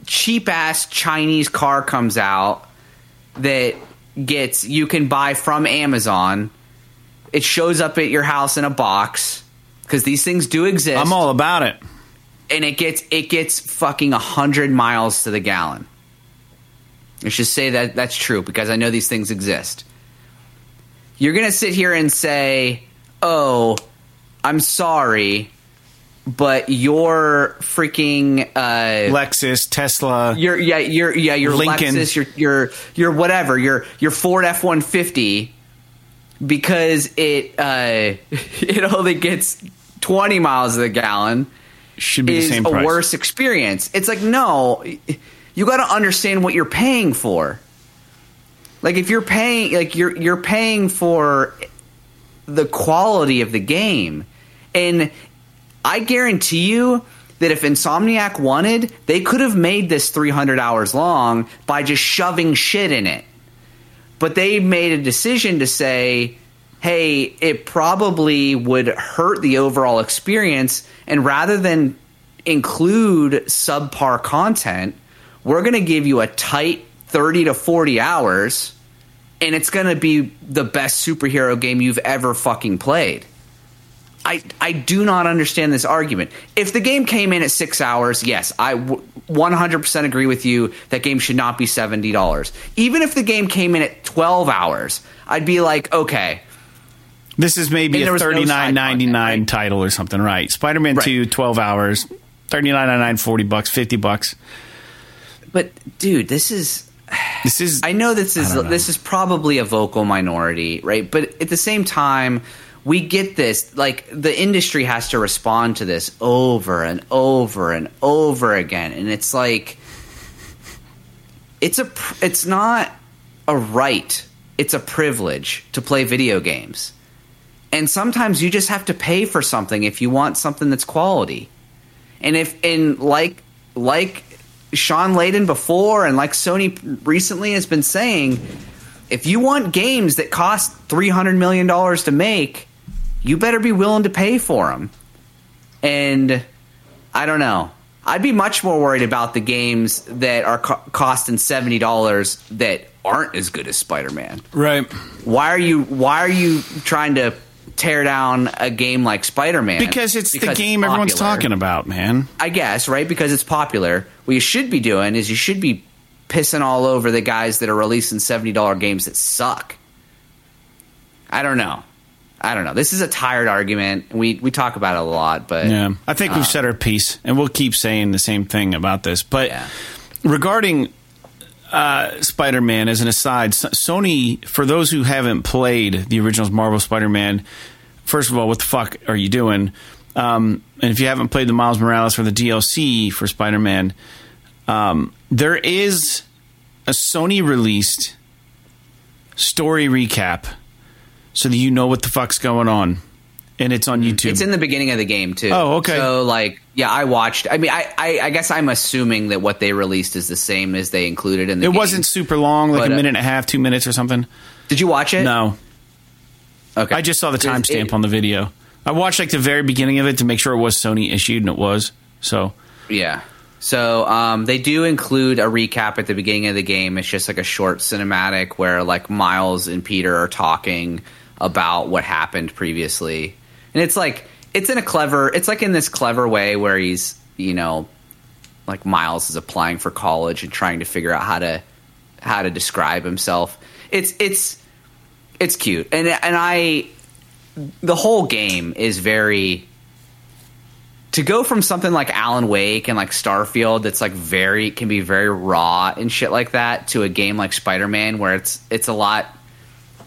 cheap ass Chinese car comes out that gets you can buy from Amazon. It shows up at your house in a box because these things do exist. I'm all about it. and it gets it gets fucking hundred miles to the gallon. Let's just say that that's true because I know these things exist. You're gonna sit here and say, "Oh, I'm sorry, but your freaking uh, Lexus, Tesla. your yeah your yeah your Lincoln. Lexus your your your whatever your your Ford F one fifty because it uh, it only gets twenty miles of the gallon should be the same. a price. worse experience. It's like no, you got to understand what you're paying for. Like if you're paying, like you're you're paying for the quality of the game, and I guarantee you that if Insomniac wanted, they could have made this 300 hours long by just shoving shit in it. But they made a decision to say, hey, it probably would hurt the overall experience. And rather than include subpar content, we're going to give you a tight 30 to 40 hours, and it's going to be the best superhero game you've ever fucking played. I, I do not understand this argument. If the game came in at six hours, yes, I w- 100% agree with you that game should not be $70. Even if the game came in at 12 hours, I'd be like, okay, This is maybe a there was no thirty nine ninety nine title or something, right? Spider Man Right. 2, 12 hours, thirty nine ninety nine, forty bucks, fifty bucks. but dude, this is. This is I know this is know. this is probably a vocal minority, right? But at the same time, we get this like the industry has to respond to this over and over and over again, and it's like it's a it's not a right, it's a privilege to play video games. And sometimes you just have to pay for something if you want something that's quality. And if and like like Shawn Layden before and like Sony recently has been saying, if you want games that cost three hundred million dollars to make, you better be willing to pay for them. And I don't know. I'd be much more worried about the games that are co- costing seventy dollars that aren't as good as Spider Man. right. Why are you Why are you trying to tear down a game like Spider Man? Because it's the game everyone's talking about, man. I guess, right? Because it's popular. What you should be doing is you should be pissing all over the guys that are releasing seventy dollar games that suck. I don't know. I don't know. This is a tired argument. We we talk about it a lot, but Yeah, I think we've uh, said our piece, and we'll keep saying the same thing about this. But Yeah. regarding uh, Spider-Man, as an aside, Sony, for those who haven't played the original Marvel Spider-Man, first of all, what the fuck are you doing? Um, and if you haven't played the Miles Morales or the DLC for Spider-Man, um, there is a Sony released story recap, so that you know what the fuck's going on, and it's on YouTube. It's in the beginning of the game too. Oh, okay. So like, yeah, I watched. I mean, I, I, I guess I'm assuming that what they released is the same as they included in the. It game. wasn't super long, like But, a uh, minute and a half, two minutes or something. Did you watch it? No, Okay. I just saw the timestamp on the video. I watched like the very beginning of it to make sure it was Sony issued, and it was. So Yeah. So um, they do include a recap at the beginning of the game. It's just like a short cinematic where like Miles and Peter are talking about what happened previously, and it's like it's in a clever. It's like in this clever way where he's you know like Miles is applying for college and trying to figure out how to how to describe himself. It's it's it's cute, and and I the whole game is very to go from something like Alan Wake and like Starfield that's like very can be very raw and shit like that to a game like Spider Man where it's it's a lot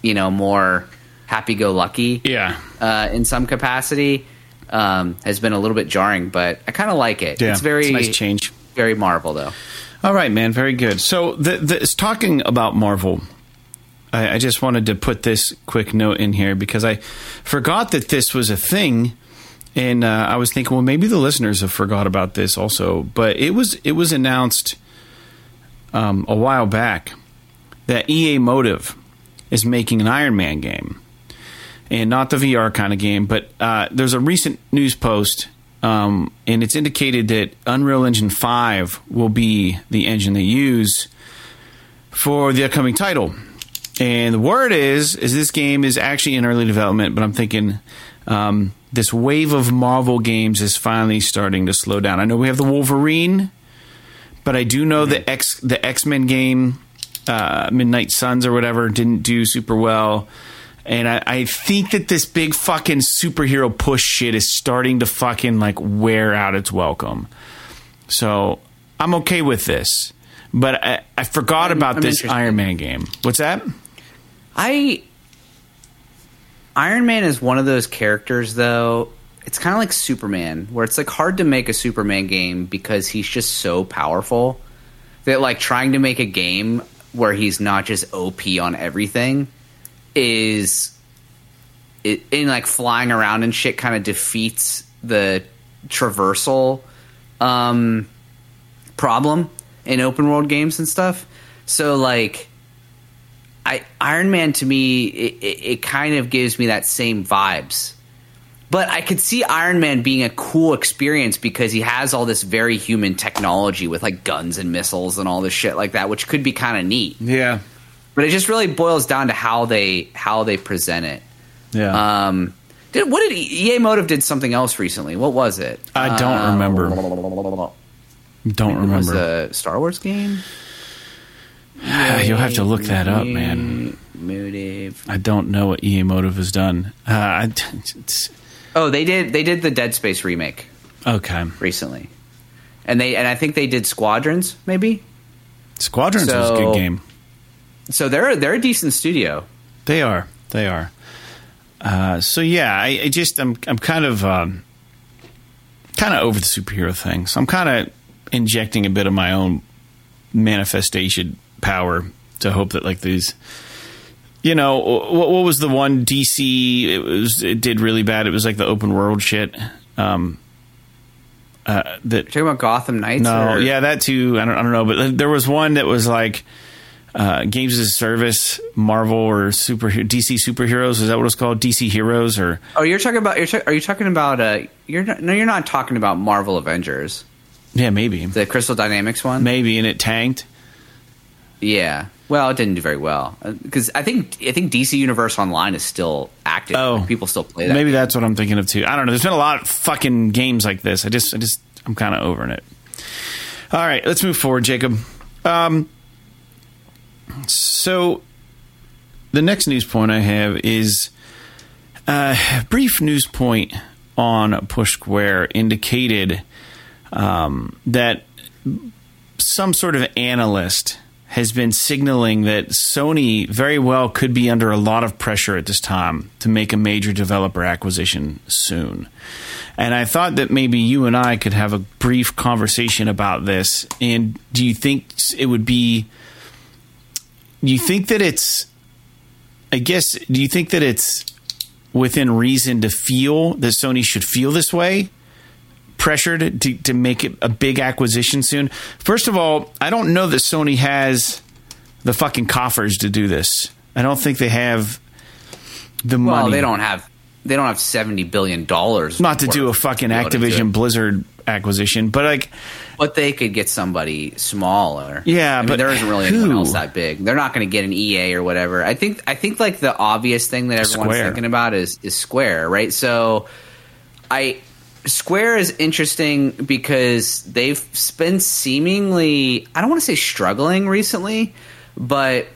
you know more happy go lucky yeah, uh, in some capacity um, has been a little bit jarring, but I kind of like it. yeah, it's very a nice change. very Marvel though. All right, man, very good. So the, the it's talking about Marvel. I, I just wanted to put this quick note in here because I forgot that this was a thing. And uh, I was thinking, well, maybe the listeners have forgot about this also. But it was it was announced um, a while back that EA Motive is making an Iron Man game. And not the VR kind of game. But uh, there's a recent news post, um, and it's indicated that Unreal Engine 5 will be the engine they use for the upcoming title. And the word is is this game is actually in early development, but I'm thinking um, this wave of Marvel games is finally starting to slow down. I know we have the Wolverine, but I do know the X the X Men game, uh, Midnight Suns or whatever, didn't do super well. And I, I think that this big fucking superhero push shit is starting to fucking like wear out its welcome. So I'm okay with this. But I, I forgot I'm- about I'm this interested. Iron Man game. What's that? I Iron Man is one of those characters though. It's kind of like Superman, where it's like hard to make a Superman game because he's just so powerful that like trying to make a game where he's not just OP on everything is in like flying around and shit kind of defeats the traversal um problem in open world games and stuff. So like I Iron Man to me it, it, it kind of gives me that same vibes. But I could see Iron Man being a cool experience because he has all this very human technology with like guns and missiles and all this shit like that, which could be kind of neat. Yeah. But it just really boils down to how they how they present it. Yeah. Um, did what did EA Motive did something else recently? What was it? I don't Uh, remember. Don't It was remember. a Star Wars game. You'll have to look that up, man. Motive. I don't know what EA Motive has done. Uh, I, Oh, they did. They did the Dead Space remake okay. recently, and they and I think they did Squadrons maybe. Squadrons was a good game. So they're they're a decent studio. They are. They are. Uh, so yeah, I, I just I'm I'm kind of um, kind of over the superhero thing. So I'm kind of injecting a bit of my own manifestation power to hope that like these. You know what? What was the one DC? It was it did really bad. It was like the open world shit. Um, uh, that You're talking about Gotham Knights? no, or- yeah, that too. I don't, I don't know, but there was one that was like uh, games as a service, Marvel or super DC superheroes. Is that what it's called? DC Heroes or Oh, you're talking about. You're ta- are you talking about? Uh, you're not, no, you're not talking about Marvel Avengers, yeah, maybe, the Crystal Dynamics one. maybe, and it tanked. Yeah. Well, it didn't do very well because I think I think DC Universe Online is still active. Oh. Like, people still play that. Maybe that's what I'm thinking of too. I don't know. There's been a lot of fucking games like this. I just, I just, I'm kind of over in it. All right, let's move forward, Jacob. Um, so the next news point I have is a brief news point on Push Square indicated um, that some sort of analyst has been signaling that Sony very well could be under a lot of pressure at this time to make a major developer acquisition soon. And I thought that maybe you and I could have a brief conversation about this. And do you think it would be. Do you think that it's. I guess, do you think that it's within reason to feel that Sony should feel this way? pressured to, to make it a big acquisition soon. First of all, I don't know that Sony has the fucking coffers to do this. I don't think they have the well, money. Well, they don't have they don't have seventy billion dollars not to do a fucking Activision Blizzard acquisition, but like But they could get somebody smaller. Yeah, I mean, but there isn't really who? anyone else that big. They're not going to get an EA or whatever. I think I think like the obvious thing that everyone's Square. thinking about is is Square, right? So I Square is interesting because they've been seemingly I don't want to say struggling recently, but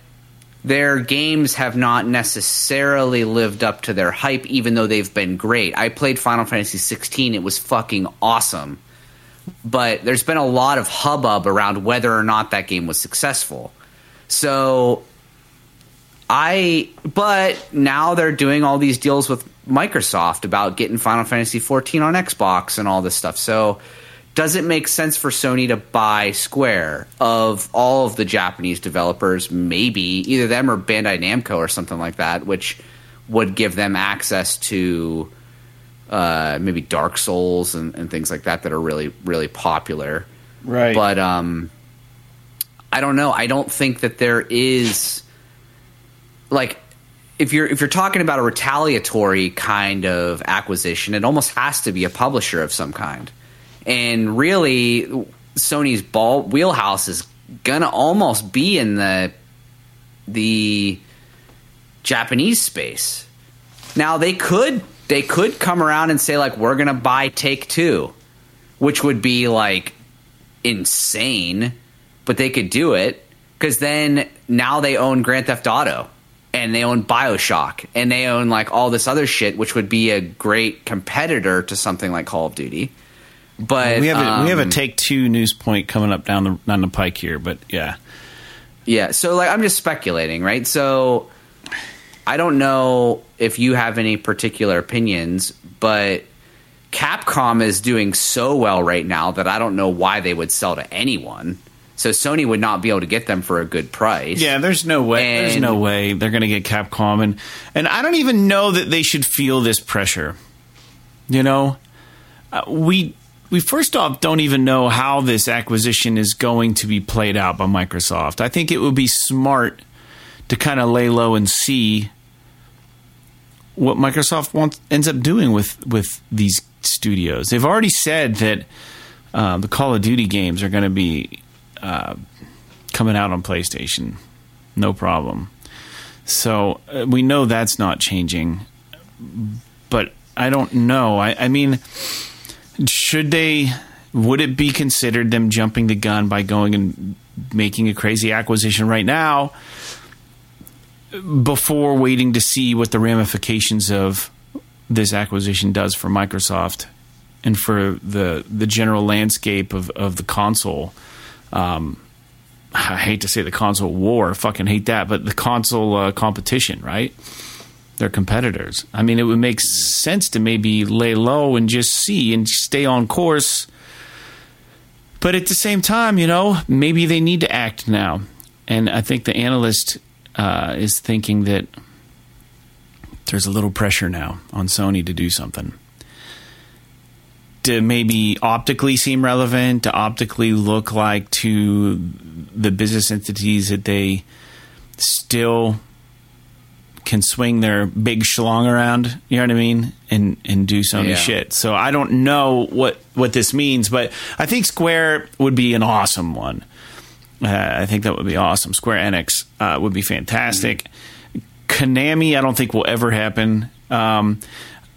their games have not necessarily lived up to their hype even though they've been great. I played Final Fantasy 16, it was fucking awesome but there's been a lot of hubbub around whether or not that game was successful. So I but now they're doing all these deals with Microsoft about getting Final Fantasy 14 on Xbox and all this stuff. So does it make sense for Sony to buy Square of all of the Japanese developers? Maybe either them or Bandai Namco or something like that, which would give them access to uh, maybe Dark Souls and, and things like that that are really really popular. right. But um, I don't know. I don't think that there is like if you're if you're talking about a retaliatory kind of acquisition, it almost has to be a publisher of some kind. And really, Sony's ball wheelhouse is gonna almost be in the the Japanese space. Now they could they could come around and say like we're gonna buy Take Two, which would be like insane, but they could do it because then now they own Grand Theft Auto and they own Bioshock and they own like all this other shit, which would be a great competitor to something like Call of Duty. But we have a, um, we have a take two news point coming up down the down the pike here, but yeah, Yeah, so like I'm just speculating, right? So I don't know if you have any particular opinions, but Capcom is doing so well right now that I don't know why they would sell to anyone. So Sony would not be able to get them for a good price. yeah. There's no way. there's no way they're going to get Capcom, and and I don't even know that they should feel this pressure. You know, uh, we we first off don't even know how this acquisition is going to be played out by Microsoft. I think it would be smart to kind of lay low and see what Microsoft wants ends up doing with with these studios. They've already said that uh, the Call of Duty games are going to be uh, coming out on PlayStation, no problem. So uh, we know that's not changing, but I don't know. I, I mean, should they? Would it be considered them jumping the gun by going and making a crazy acquisition right now? before waiting to see what the ramifications of this acquisition does for Microsoft and for the the general landscape of, of the console. Um, I hate to say the console war, fucking hate that, but the console uh, competition, right? Their competitors. I mean, it would make sense to maybe lay low and just see and stay on course. But at the same time, you know, maybe they need to act now. And I think the analyst uh, is thinking that there's a little pressure now on Sony to do something. To maybe optically seem relevant, to optically look like to the business entities that they still can swing their big schlong around, you know what I mean, and and do Sony Yeah. shit. So I don't know what what this means, but I think Square would be an awesome one. Uh, I think that would be awesome. Square Enix uh, would be fantastic. Konami, I don't think will ever happen. Um,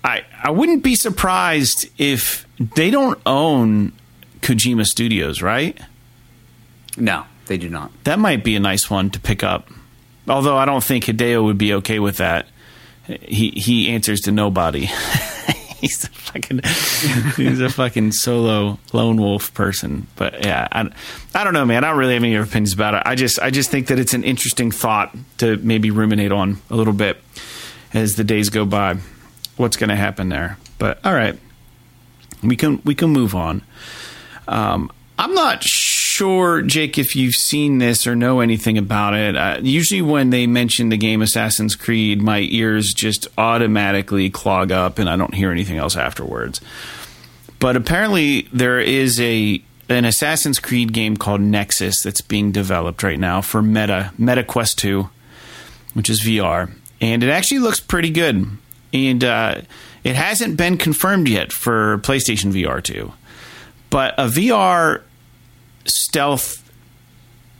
I I wouldn't be surprised if they don't own Kojima Studios, right? No, they do not. That might be a nice one to pick up. Although I don't think Hideo would be okay with that. He he answers to nobody. he's a fucking he's a fucking solo lone wolf person. But yeah, I, I don't know, man. I don't really have any opinions about it. I just I just think that it's an interesting thought to maybe ruminate on a little bit as the days go by. What's going to happen there? But all right, we can we can move on. Um, I'm not sure, Jake, if you've seen this or know anything about it. Uh, usually, when they mention the game Assassin's Creed, my ears just automatically clog up, and I don't hear anything else afterwards. But apparently, there is a an Assassin's Creed game called Nexus that's being developed right now for Meta Meta Quest 2, which is VR, and it actually looks pretty good. And uh, it hasn't been confirmed yet for PlayStation VR 2 but a VR stealth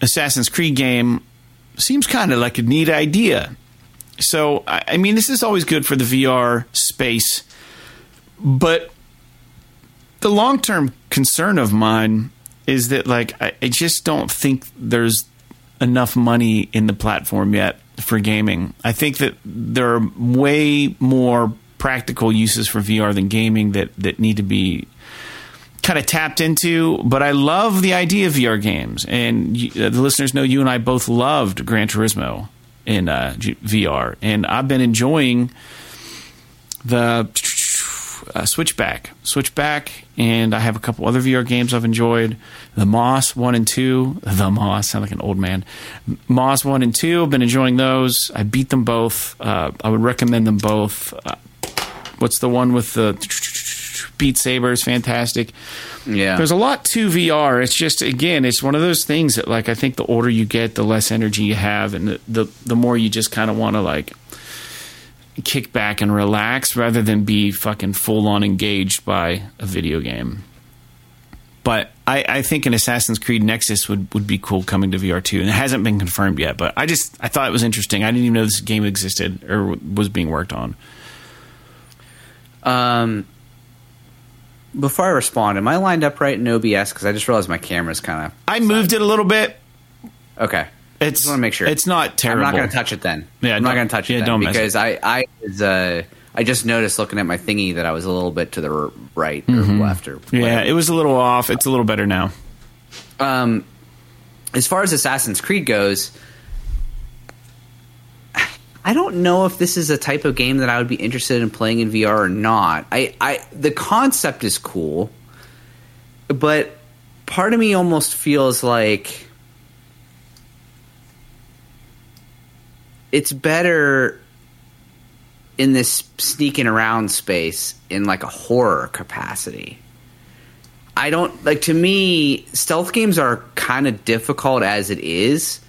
Assassin's Creed game seems kind of like a neat idea. So, I, mean, this is always good for the VR space, but the long term concern of mine is that, like, I, I just don't think there's enough money in the platform yet for gaming. I think that there are way more practical uses for VR than gaming that, that need to be kind of tapped into, but I love the idea of VR games. And uh, the listeners know you and I both loved Gran Turismo in uh, VR, and I've been enjoying the uh, Switchback, Switchback, and I have a couple other VR games I've enjoyed. The Moss one and two, the Moss sound like an old man. Moss one and two, I've been enjoying those. I beat them both. Uh, I would recommend them both. Uh, what's the one with the Beat Saber is fantastic. Yeah. There's a lot to VR. It's just again, it's one of those things that like I think the older you get, the less energy you have, and the the, the more you just kind of want to like kick back and relax rather than be fucking full on engaged by a video game. But I, I think an Assassin's Creed Nexus would, would be cool coming to VR too, and it hasn't been confirmed yet. But I just I thought it was interesting. I didn't even know this game existed or was being worked on. Um, before I respond, am I lined up right in OBS? Because I just realized my camera's kind of. I moved it a little bit. Okay. It's Just want to make sure it's not terrible. I'm not going to touch it then. Yeah, I'm not going to touch it yeah, don't mess because I I was uh, I just noticed looking at my thingy that I was a little bit to the right or left or Mm-hmm. Yeah, it was a little off. It's a little better now. um, as far as Assassin's Creed goes, I don't know if this is a type of game that I would be interested in playing in VR or not. I, I the concept is cool, but part of me almost feels like it's better in this sneaking around space in like a horror capacity. I don't like to me stealth games are kind of difficult as it is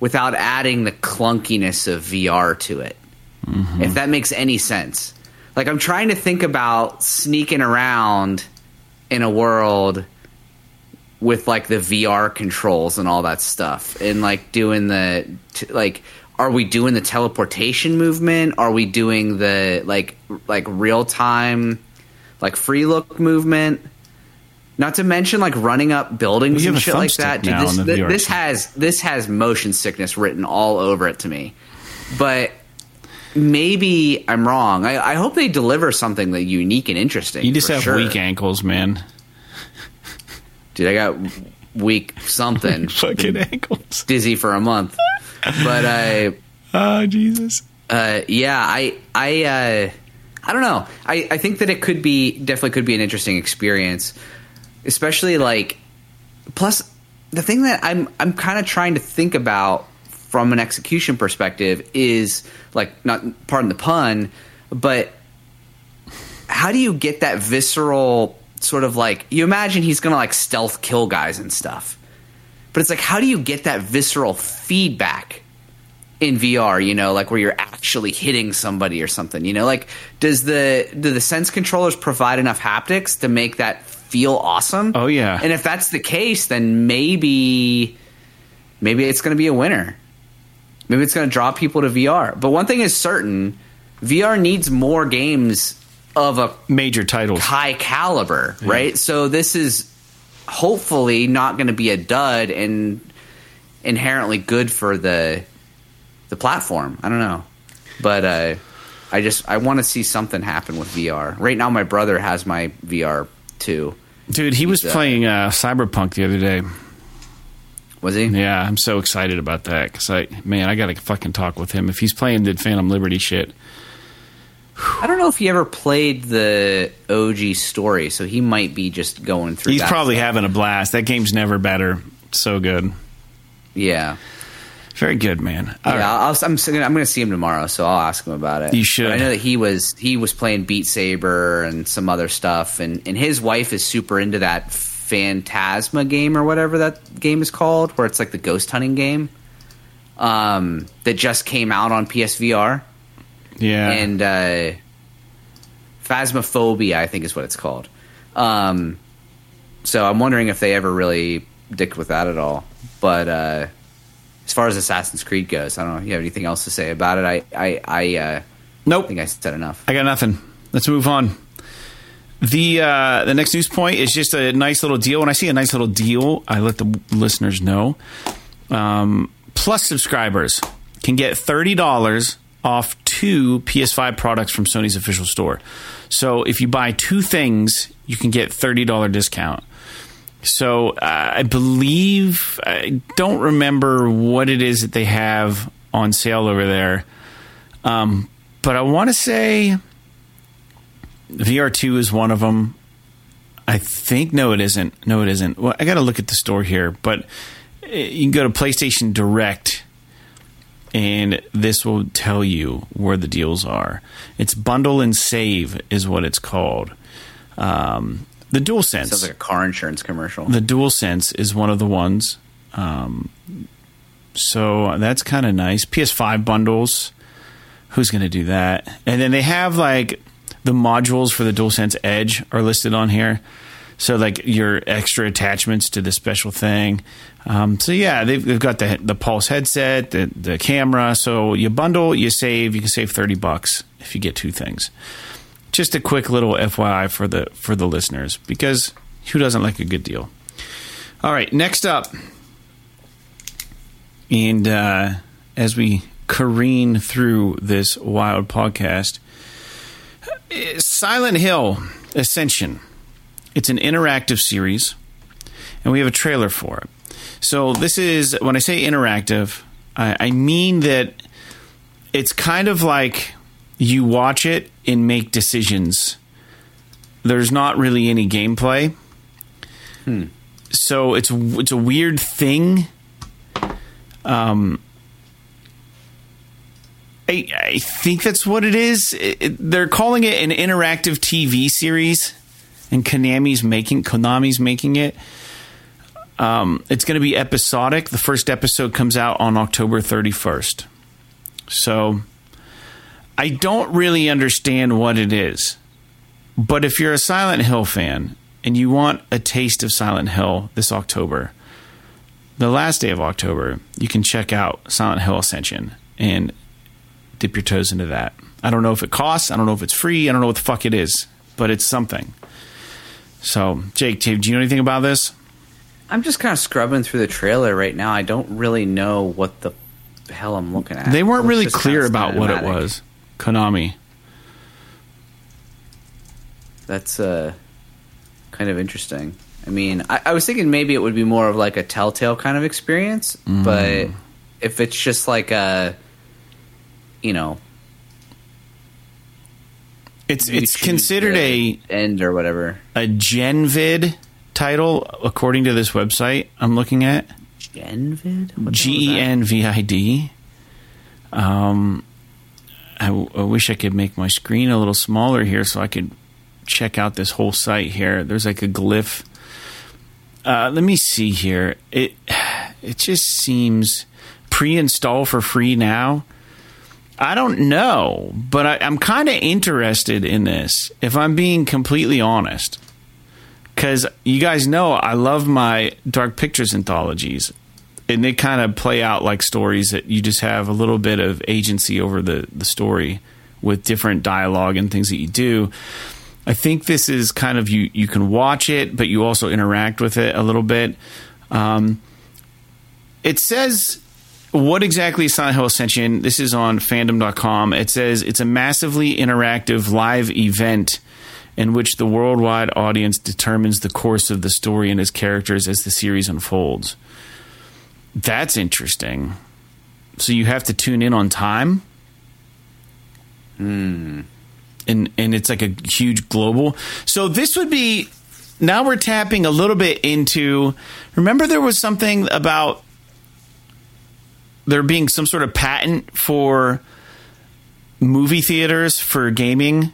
without adding the clunkiness of VR to it. Mm-hmm. If that makes any sense. Like I'm trying to think about sneaking around in a world with like the VR controls and all that stuff and like doing the t- like are we doing the teleportation movement are we doing the like like real time like free look movement not to mention like running up buildings and shit like that Dude, this, on the thi- VR this has this has motion sickness written all over it to me but maybe i'm wrong i, I hope they deliver something that unique and interesting You just have sure. weak ankles, man. dude i got weak something Fucking ankles. dizzy for a month. But I, Oh Jesus. uh, yeah, I, I, uh, I don't know. I, I think that it could be definitely could be an interesting experience, especially like. Plus, the thing that I'm I'm kind of trying to think about from an execution perspective is like not pardon the pun, but how do you get that visceral sort of like you imagine he's gonna like stealth kill guys and stuff but it's like how do you get that visceral feedback in VR, you know, like where you're actually hitting somebody or something, you know, like does the do the sense controllers provide enough haptics to make that feel awesome? Oh, yeah. And if that's the case, then maybe maybe it's going to be a winner. Maybe it's going to draw people to VR. But one thing is certain, VR needs more games of a Major title, high caliber, right? So this is hopefully not going to be a dud and inherently good for the the platform. I don't know, but uh, I just I want to see something happen with VR. Right now, my brother has my VR too. Dude, he was uh, playing uh, Cyberpunk the other day. Was he? Yeah, I'm so excited about that because I, man, I gotta fucking talk with him. If he's playing the Phantom Liberty shit, I don't know if he ever played the OG story, so he might be just going through. he's that probably stuff. having a blast. That game's never better. So good, yeah. Very good, man. All yeah, right. I'll, I'm I'm going to see him tomorrow, so I'll ask him about it. You should. But I know that he was he was playing Beat Saber and some other stuff, and and his wife is super into that Phantasma game or whatever that game is called, where it's like the ghost hunting game. Um, that just came out on PSVR yeah, and uh, Phasmophobia, I think is what it's called. Um, so I'm wondering if they ever really dick with that at all. But uh, as far as Assassin's Creed goes, I don't know if you have anything else to say about it. I I, I uh, nope. think I said enough. I got nothing. Let's move on. The uh, the next news point is just a nice little deal. When I see a nice little deal, I let the listeners know. Um, Plus subscribers can get thirty dollars off two PS5 products from Sony's official store. So if you buy two things, you can get thirty dollar discount. So uh, I believe I don't remember what it is that they have on sale over there, um, but I want to say VR2 is one of them. I think no, it isn't. No, it isn't. Well, I got to look at the store here, but uh, you can go to PlayStation Direct, and this will tell you where the deals are. It's bundle and save is what it's called. Um, the DualSense. Sounds like a car insurance commercial. The DualSense is one of the ones. Um, so that's kind of nice. PS5 bundles who's going to do that? And then they have like the modules for the DualSense Edge are listed on here. So like your extra attachments to the special thing. Um, so yeah, they've, they've got the the Pulse headset, the the camera. So you bundle, you save, you can save thirty bucks if you get two things. Just a quick little FYI for the for the listeners because who doesn't like a good deal? All right, next up, and uh, as we careen through this wild podcast, Silent Hill Ascension. It's an interactive series, and we have a trailer for it. So this is when I say interactive, I, I mean that it's kind of like you watch it and make decisions. There's not really any gameplay. Hmm. So it's it's a weird thing. Um, I, I think that's what it is. It, it- they're calling it an interactive TV series, and Konami's making Konami's making it. Um, it's going to be episodic. The first episode comes out on October 31st. So I don't really understand what it is. But if you're a Silent Hill fan and you want a taste of Silent Hill this October, the last day of October, you can check out Silent Hill Ascension and dip your toes into that. I don't know if it costs. I don't know if it's free. I don't know what the fuck it is, but it's something. So, Jake, do you know anything about this? I'm just kind of scrubbing through the trailer right now. I don't really know what the hell I'm looking at. They weren't really clear about what it was. Konami. That's uh, kind of interesting. I mean, I, I was thinking maybe it would be more of like a Telltale kind of experience, Mm. but if it's just like a, you know, It's it's considered a end or whatever. a Genvid title according to this website I'm looking at. Genvid, What the hell is G E? N V I D. Um, I, wish I could make my screen a little smaller here so I could check out this whole site here. There's like a glyph. Uh, let me see here. It it just seems pre-install for free now. I don't know, but I, I'm kind of interested in this. If I'm being completely honest, because you guys know I love my Dark Pictures anthologies, and they kind of play out like stories that you just have a little bit of agency over the the story with different dialogue and things that you do. I think this is kind of you you can watch it, but you also interact with it a little bit. Um, it says what exactly is Silent Hill Ascension? This is on fandom.com. It says it's a massively interactive live event in which the worldwide audience determines the course of the story and its characters as the series unfolds. That's interesting. So you have to tune in on time? Hmm. And and it's like a huge global. So this would be now we're tapping a little bit into remember there was something about there being some sort of patent for movie theaters for gaming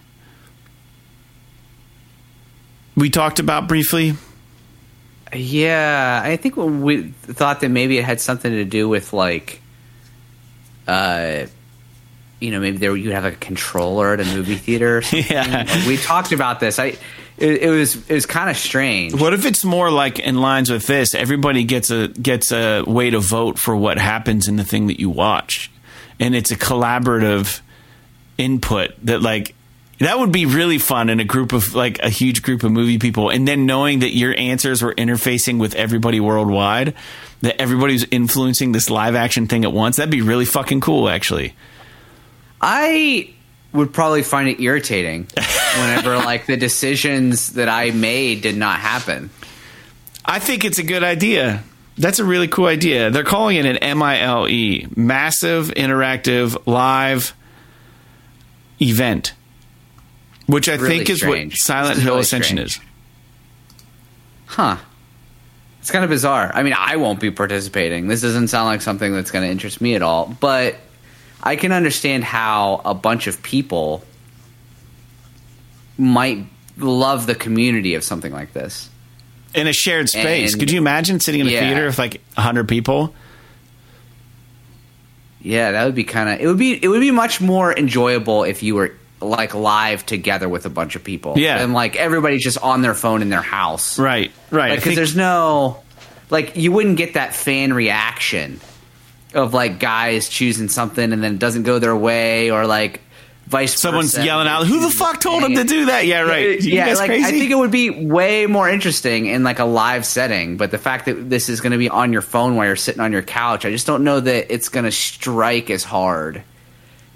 we talked about briefly Yeah, I think we thought that maybe it had something to do with like, uh, you know, maybe there you'd have a controller at a movie theater. Or something. Yeah. we talked about this. I it, it was it was kind of strange. what if it's more like in lines with this everybody gets a gets a way to vote for what happens in the thing that you watch and it's a collaborative input that like that would be really fun in a group of like a huge group of movie people and then knowing that your answers were interfacing with everybody worldwide that everybody's influencing this live action thing at once that'd be really fucking cool actually I would probably find it irritating whenever like the decisions that I made did not happen. I think it's a good idea. That's a really cool idea. They're calling it an MILE, massive interactive live event, which I Really think is strange. what Silent Hill really Ascension strange. is. Huh. It's kind of bizarre. I mean, I won't be participating. This doesn't sound like something that's going to interest me at all. But I can understand how a bunch of people might love the community of something like this. In a shared space. And- Could you imagine sitting in a yeah. theater with like 100 people? Yeah, that would be kind of. It would be. It would be much more enjoyable if you were like live together with a bunch of people. Yeah. and like everybody's just on their phone in their house. Right, right. Because think- there's no, like, you wouldn't get that fan reaction of like guys choosing something and then it doesn't go their way, or like vice. someone's yelling out, "Who the fuck told him to do that?" Yeah, right. You Yeah, guys like crazy? I think it would be way more interesting in like a live setting. But the fact that this is going to be on your phone while you're sitting on your couch, I just don't know that it's going to strike as hard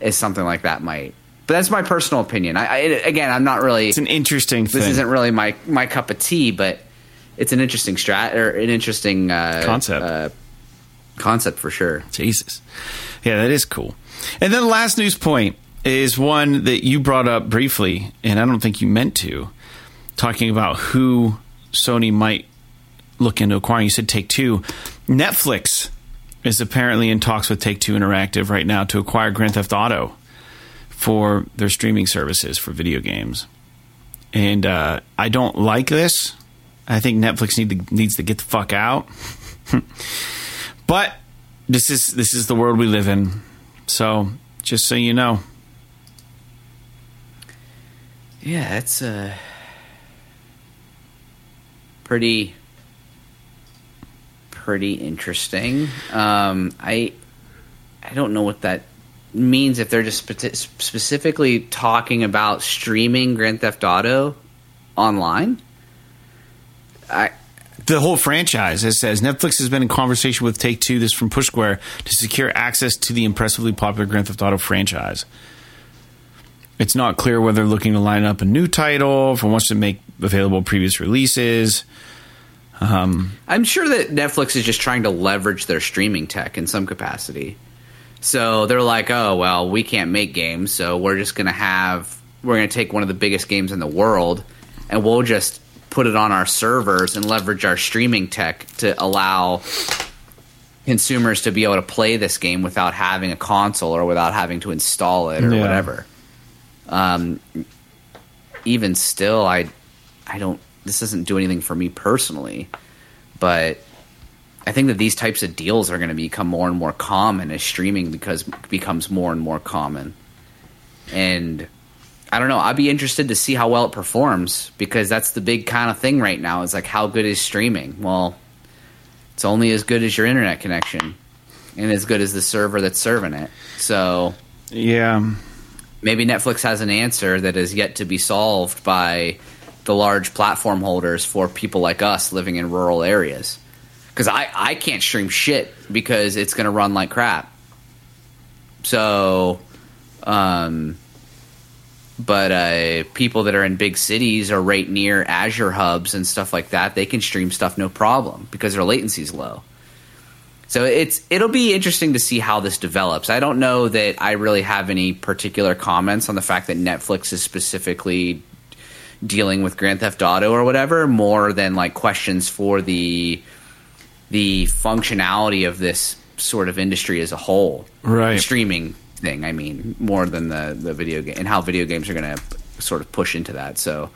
as something like that might. But that's my personal opinion. I, I again, I'm not really. it's an interesting this thing. isn't really my my cup of tea, but it's an interesting strat or an interesting uh, Concept. uh, concept for sure. Jesus. Yeah, that is cool. And then the last news point is one that you brought up briefly, and I don't think you meant to, talking about who Sony might look into acquiring. You said Take Two. Netflix is apparently in talks with Take Two Interactive right now to acquire Grand Theft Auto for their streaming services for video games. And uh, I don't like this. I think Netflix need to, needs to get the fuck out. But this is this is the world we live in. So just so you know, Yeah, it's uh, pretty pretty interesting. Um, I I don't know what that means if they're just spe- specifically talking about streaming Grand Theft Auto online. I the whole franchise. It says Netflix has been in conversation with Take Two. This from Push Square to secure access to the impressively popular Grand Theft Auto franchise. It's not clear whether they're looking to line up a new title for wants to make available previous releases. Um, I'm sure that Netflix is just trying to leverage their streaming tech in some capacity. So they're like, oh, well, we can't make games, so we're just going to have, we're going to take one of the biggest games in the world and we'll just put it on our servers and leverage our streaming tech to allow consumers to be able to play this game without having a console or without having to install it or Yeah. whatever. Um, even still, I, I don't. This doesn't do anything for me personally, but I think that these types of deals are going to become more and more common as streaming because becomes more and more common. And I don't know. I'd be interested to see how well it performs because that's the big kind of thing right now. Is like how good is streaming? Well, it's only as good as your internet connection, and as good as the server that's serving it. So Yeah, maybe Netflix has an answer that is yet to be solved by the large platform holders for people like us living in rural areas. Because I, I can't stream shit because it's going to run like crap. So, um, but uh, people that are in big cities or right near Azure hubs and stuff like that, they can stream stuff no problem because their latency's low. So it's it'll be interesting to see how this develops. I don't know that I really have any particular comments on the fact that Netflix is specifically dealing with Grand Theft Auto or whatever, more than like questions for the the functionality of this sort of industry as a whole. Right. Streaming thing, I mean, more than the the video game and how video games are going to sort of push into that. So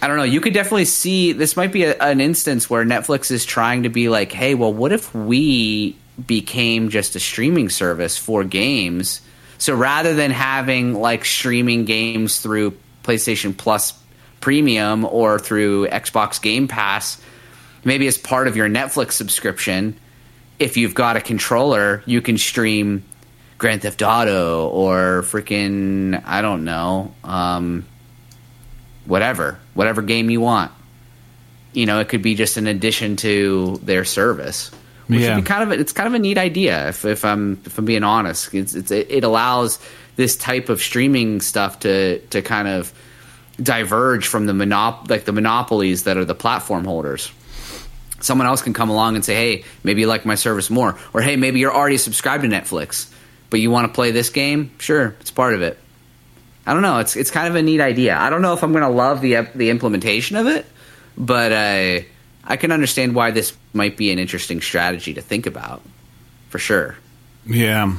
I don't know. You could definitely see this might be a, an instance where Netflix is trying to be like, hey, well, what if we became just a streaming service for games? So rather than having like streaming games through PlayStation Plus Premium or through Xbox Game Pass, maybe as part of your Netflix subscription, if you've got a controller, you can stream Grand Theft Auto or freaking, I don't know, um, whatever, whatever game you want. You know, it could be just an addition to their service. Which Yeah. would be kind of a, it's kind of a neat idea if, if I'm if I'm being honest. It's, it's it allows this type of streaming stuff to to kind of diverge from the monop like the monopolies that are the platform holders. Someone else can come along and say, "Hey, maybe you like my service more," or "Hey, maybe you're already subscribed to Netflix, but you want to play this game? Sure, it's part of it." I don't know. It's it's kind of a neat idea. I don't know if I'm going to love the the implementation of it, but uh, I can understand why this might be an interesting strategy to think about, for sure. Yeah.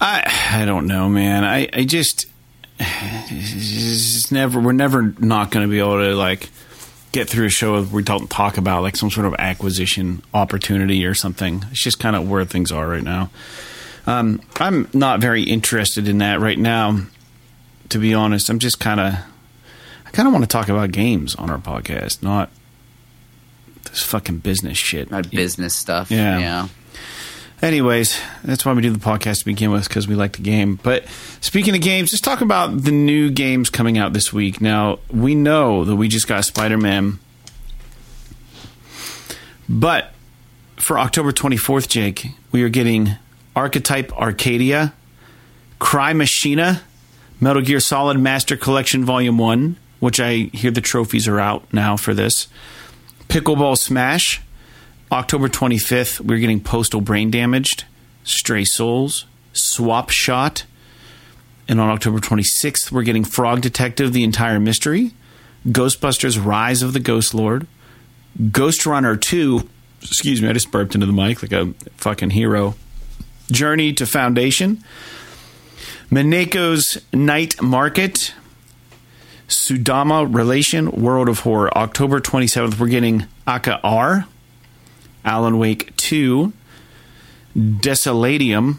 I I don't know, man. I I just it's never we're never not going to be able to like get through a show where we don't talk about like some sort of acquisition opportunity or something. It's just kind of where things are right now. Um, I'm not very interested in that right now, to be honest. I'm just kind of, I kind of want to talk about games on our podcast, not this fucking business shit. Not business stuff. Yeah. Yeah. Anyways, that's why we do the podcast to begin with because we like the game. But speaking of games, let's talk about the new games coming out this week. Now, we know that we just got Spider Man. But for October 24th, Jake, we are getting Archetype Arcadia, Cry Machina, Metal Gear Solid Master Collection Volume 1, which I hear the trophies are out now for this, Pickleball Smash, October 25th, we're getting Postal Brain Damaged, Stray Souls, Swap Shot. And on October 26th, we're getting Frog Detective The Entire Mystery, Ghostbusters Rise of the Ghost Lord, Ghostrunner 2. Excuse me, I just burped into the mic like a fucking hero. Journey to Foundation, Mineko's Night Market, Sudama Relation, World of Horror. October 27th, we're getting Aka R. Alan Wake 2, Desolatium,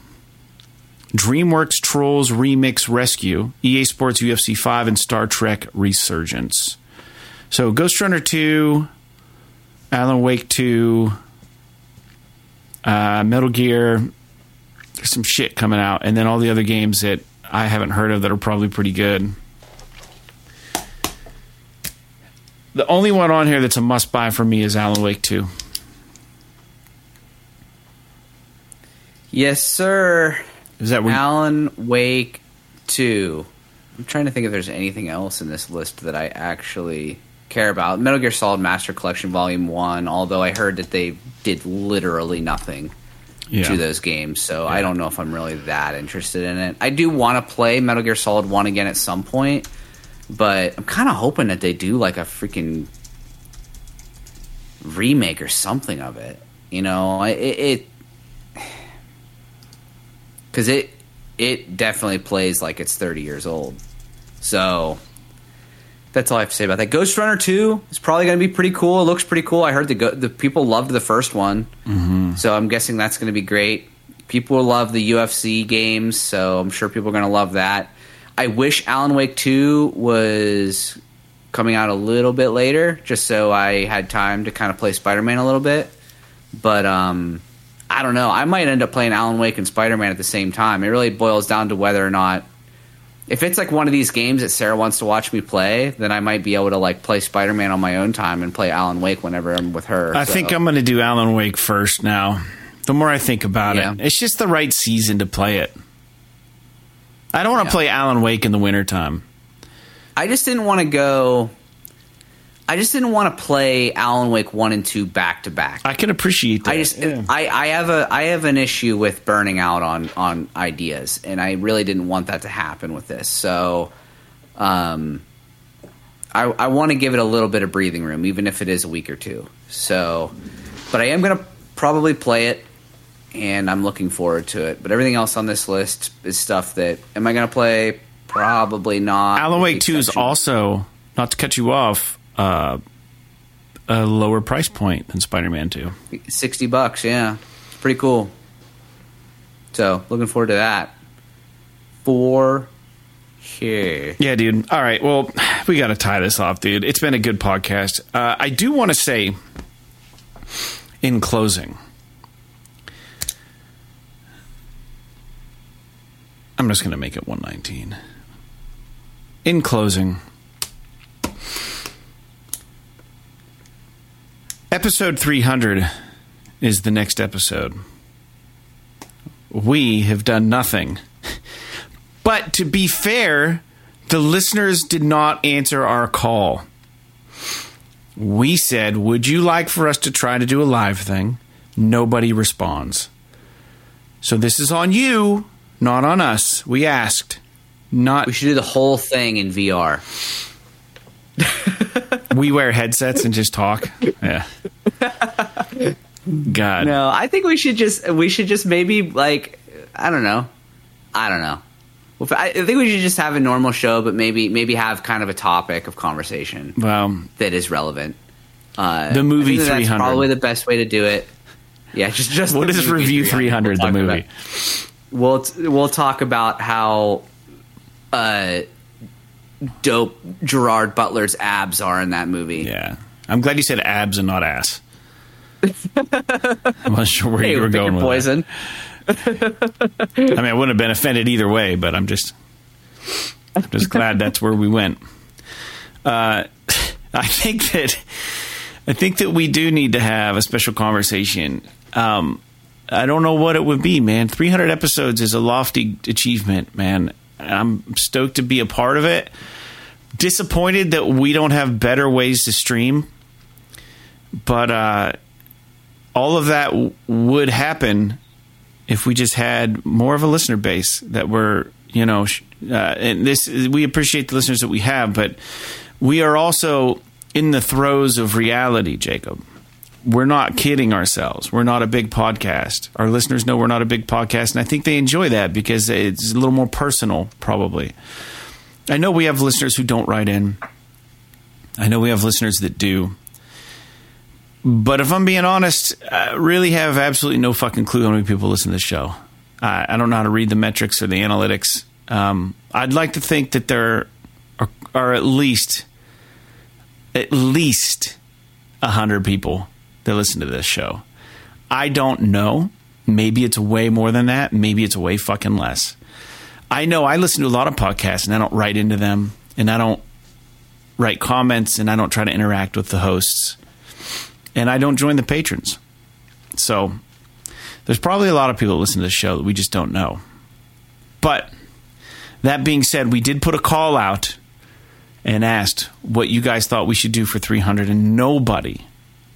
DreamWorks Trolls Remix Rescue, EA Sports UFC 5, and Star Trek Resurgence. So Ghostrunner 2, Alan Wake 2, uh, Metal Gear, there's some shit coming out, and then all the other games that I haven't heard of that are probably pretty good. The only one on here that's a must buy for me is Alan Wake 2. Yes, sir. Is that where Alan Wake 2. I'm trying to think if there's anything else in this list that I actually care about. Metal Gear Solid Master Collection Volume 1, although I heard that they did literally nothing yeah. to those games, so I don't know if I'm really that interested in it. I do want to play Metal Gear Solid 1 again at some point, but I'm kind of hoping that they do like a freaking remake or something of it. You know, it, it because it it definitely plays like it's 30 years old. So that's all I have to say about that. Ghostrunner 2 is probably going to be pretty cool. It looks pretty cool. I heard the go- the people loved the first one, mm-hmm. so I'm guessing that's going to be great. People love the UFC games, so I'm sure people are going to love that. I wish Alan Wake 2 was coming out a little bit later, just so I had time to kind of play Spider Man a little bit. But um, I don't know. I might end up playing Alan Wake and Spider Man at the same time. It really boils down to whether or not. If it's like one of these games that Sarah wants to watch me play, then I might be able to like play Spider Man on my own time and play Alan Wake whenever I'm with her. I so. think I'm going to do Alan Wake first now. The more I think about Yeah. it, it's just the right season to play it. I don't want to Yeah. play Alan Wake in the wintertime. I just didn't want to go. I just didn't want to play Alan Wake one and two back to back. I can appreciate that. I just Yeah. I, I have a I have an issue with burning out on on ideas, and I really didn't want that to happen with this. So, um, I I want to give it a little bit of breathing room, even if it is a week or two. So, but I am gonna probably play it, and I'm looking forward to it. But everything else on this list is stuff that am I gonna play? Probably not. Alan Wake 2 is also, not to cut you off, uh, a lower price point than Spider Man 2. 60 bucks yeah it's pretty cool so looking forward to that for sure Yeah, dude. All right. Well, we got to tie this off, dude. It's been a good podcast. Uh, I do want to say, in closing, I'm just going to make it 119. In closing, episode 300 is the next episode. We have done nothing. But to be fair, the listeners did not answer our call. We said, Would you like for us to try to do a live thing? Nobody responds. So this is on you, not on us. We asked. Not we should do the whole thing in vr we wear headsets and just talk. Yeah. God. no i think we should just we should just maybe like i don't know i don't know Well, I think we should just have a normal show, but maybe maybe have kind of a topic of conversation Well, that is relevant. Uh, The movie that 300. Probably the best way to do it. Yeah, just just what is review 300, the movie? about- We'll t- we'll talk about how uh, dope Gerard Butler's abs are in that movie. Yeah. I'm glad you said abs and not ass. I'm not sure where Hey, you were going with poison. I mean, I wouldn't have been offended either way, but I'm just I'm just glad that's where we went. Uh, I think that I think that we do need to have a special conversation. Um, I don't know what it would be, man. 300 episodes is a lofty achievement, man. I'm stoked to be a part of it. Disappointed that we don't have better ways to stream, but uh, all of that w- would happen if we just had more of a listener base that were, you know, sh- uh, and this we appreciate the listeners that we have, but we are also in the throes of reality, Jacob. We're not kidding ourselves. We're not a big podcast. Our listeners know we're not a big podcast, and I think they enjoy that because it's a little more personal, probably. I know we have listeners who don't write in. I know we have listeners that do. But if I'm being honest, I really have absolutely no fucking clue how many people listen to this show. I, I don't know how to read the metrics or the analytics. Um, I'd like to think that there are, are at least at least a hundred people that listen to this show. I don't know. Maybe it's way more than that. Maybe it's way fucking less. I know I listen to a lot of podcasts and I don't write into them and I don't write comments and I don't try to interact with the hosts and I don't join the patrons. So there's probably a lot of people that listen to this show that we just don't know. But that being said, we did put a call out and asked what you guys thought we should do for 300, and nobody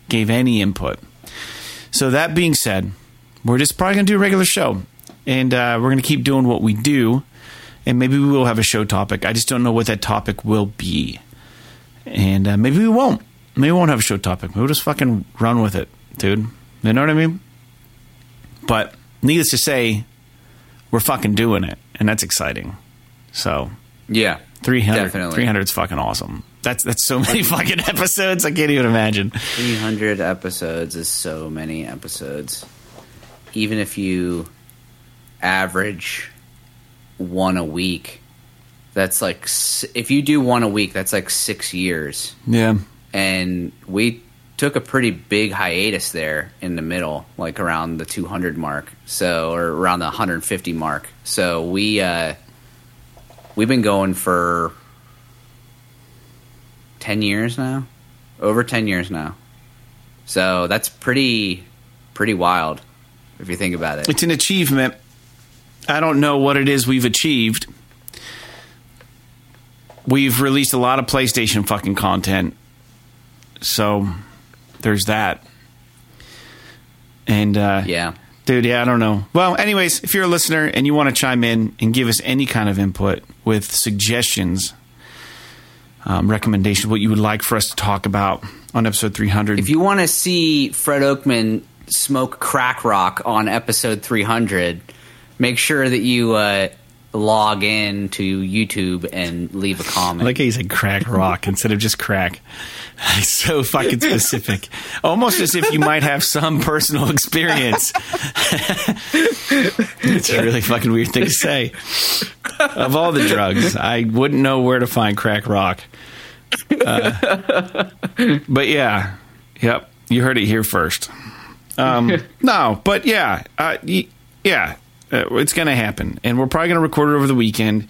gave any input. So that being said, we're just probably going to do a regular show, and uh, we're going to keep doing what we do, and maybe we will have a show topic. I just don't know what that topic will be, and uh, maybe we won't. Maybe we won't have a show topic. We'll just fucking run with it, dude. You know what I mean? But needless to say, we're fucking doing it, and that's exciting. So Yeah, 300, Definitely. 300 is fucking awesome. That's that's so many fucking episodes. I can't even imagine. 300 episodes is so many episodes. Even if you average one a week, that's like if you do one a week, that's like six years. Yeah. And we took a pretty big hiatus there in the middle, like around the 200 mark, so or around the 150 mark. So we uh, we've been going for 10 years now, over 10 years now. So that's pretty pretty wild if you think about it. It's an achievement. I don't know what it is we've achieved. We've released a lot of PlayStation fucking content. So there's that. And uh Yeah. Dude, yeah, I don't know. Well, anyways, if you're a listener and you want to chime in and give us any kind of input with suggestions, um, recommendations, what you would like for us to talk about on episode 300, If you want to see Fred Oakman smoke crack rock on episode 300, make sure that you uh, log in to YouTube and leave a comment. like you said crack rock instead of just crack. So fucking specific. Almost as if you might have some personal experience. it's a really fucking weird thing to say. Of all the drugs, I wouldn't know where to find crack rock. Uh, but yeah, yep, you heard it here first. Um, no, but yeah, uh, y- yeah, uh, it's going to happen, and we're probably going to record it over the weekend,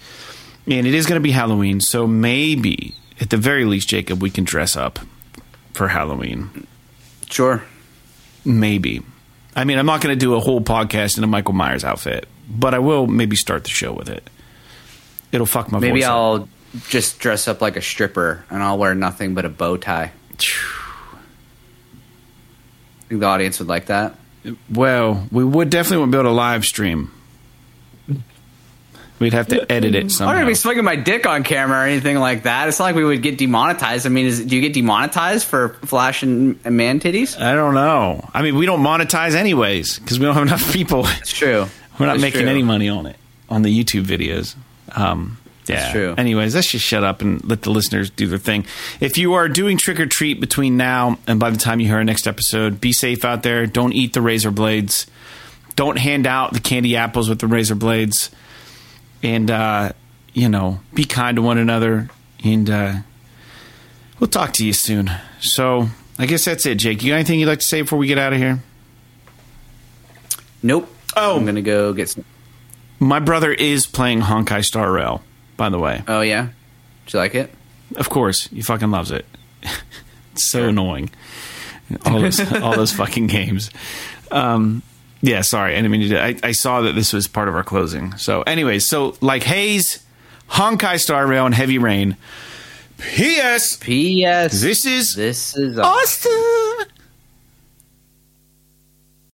and it is going to be Halloween. So maybe, at the very least, Jacob, we can dress up for Halloween. sure. Maybe. I mean, I'm not going to do a whole podcast in a Michael Myers outfit, but I will maybe start the show with it. It'll fuck my Maybe voice up. I'll just dress up like a stripper and I'll wear nothing but a bow tie. Think the audience would like that? Well, we would definitely won't be able to live stream. We'd have to edit it somehow. gonna be swinging my dick on camera or anything like that. It's not like we would get demonetized. I mean, is, do you get demonetized for flashing man titties? I don't know. I mean, we don't monetize anyways because we don't have enough people. It's true. We're not It's making true. any money on it on the YouTube videos. Um, yeah. That's true. Anyways, let's just shut up and let the listeners do their thing. If you are doing trick or treat between now and by the time you hear our next episode, be safe out there. Don't eat the razor blades. Don't hand out the candy apples with the razor blades. And, uh, you know, be kind to one another. And uh, we'll talk to you soon. So I guess that's it, Jake. You got anything you'd like to say before we get out of here? Nope. Oh. I'm gonna go get some. My brother is playing Honkai Star Rail, by the way. Oh yeah, did you like it? Of course, he fucking loves it. it's so annoying. All those, all those fucking games. Um, yeah, sorry. I mean I, I saw that this was part of our closing. So, anyways, so like Haze, Honkai Star Rail, and Heavy Rain. P.S. P.S. This is This is Awesome.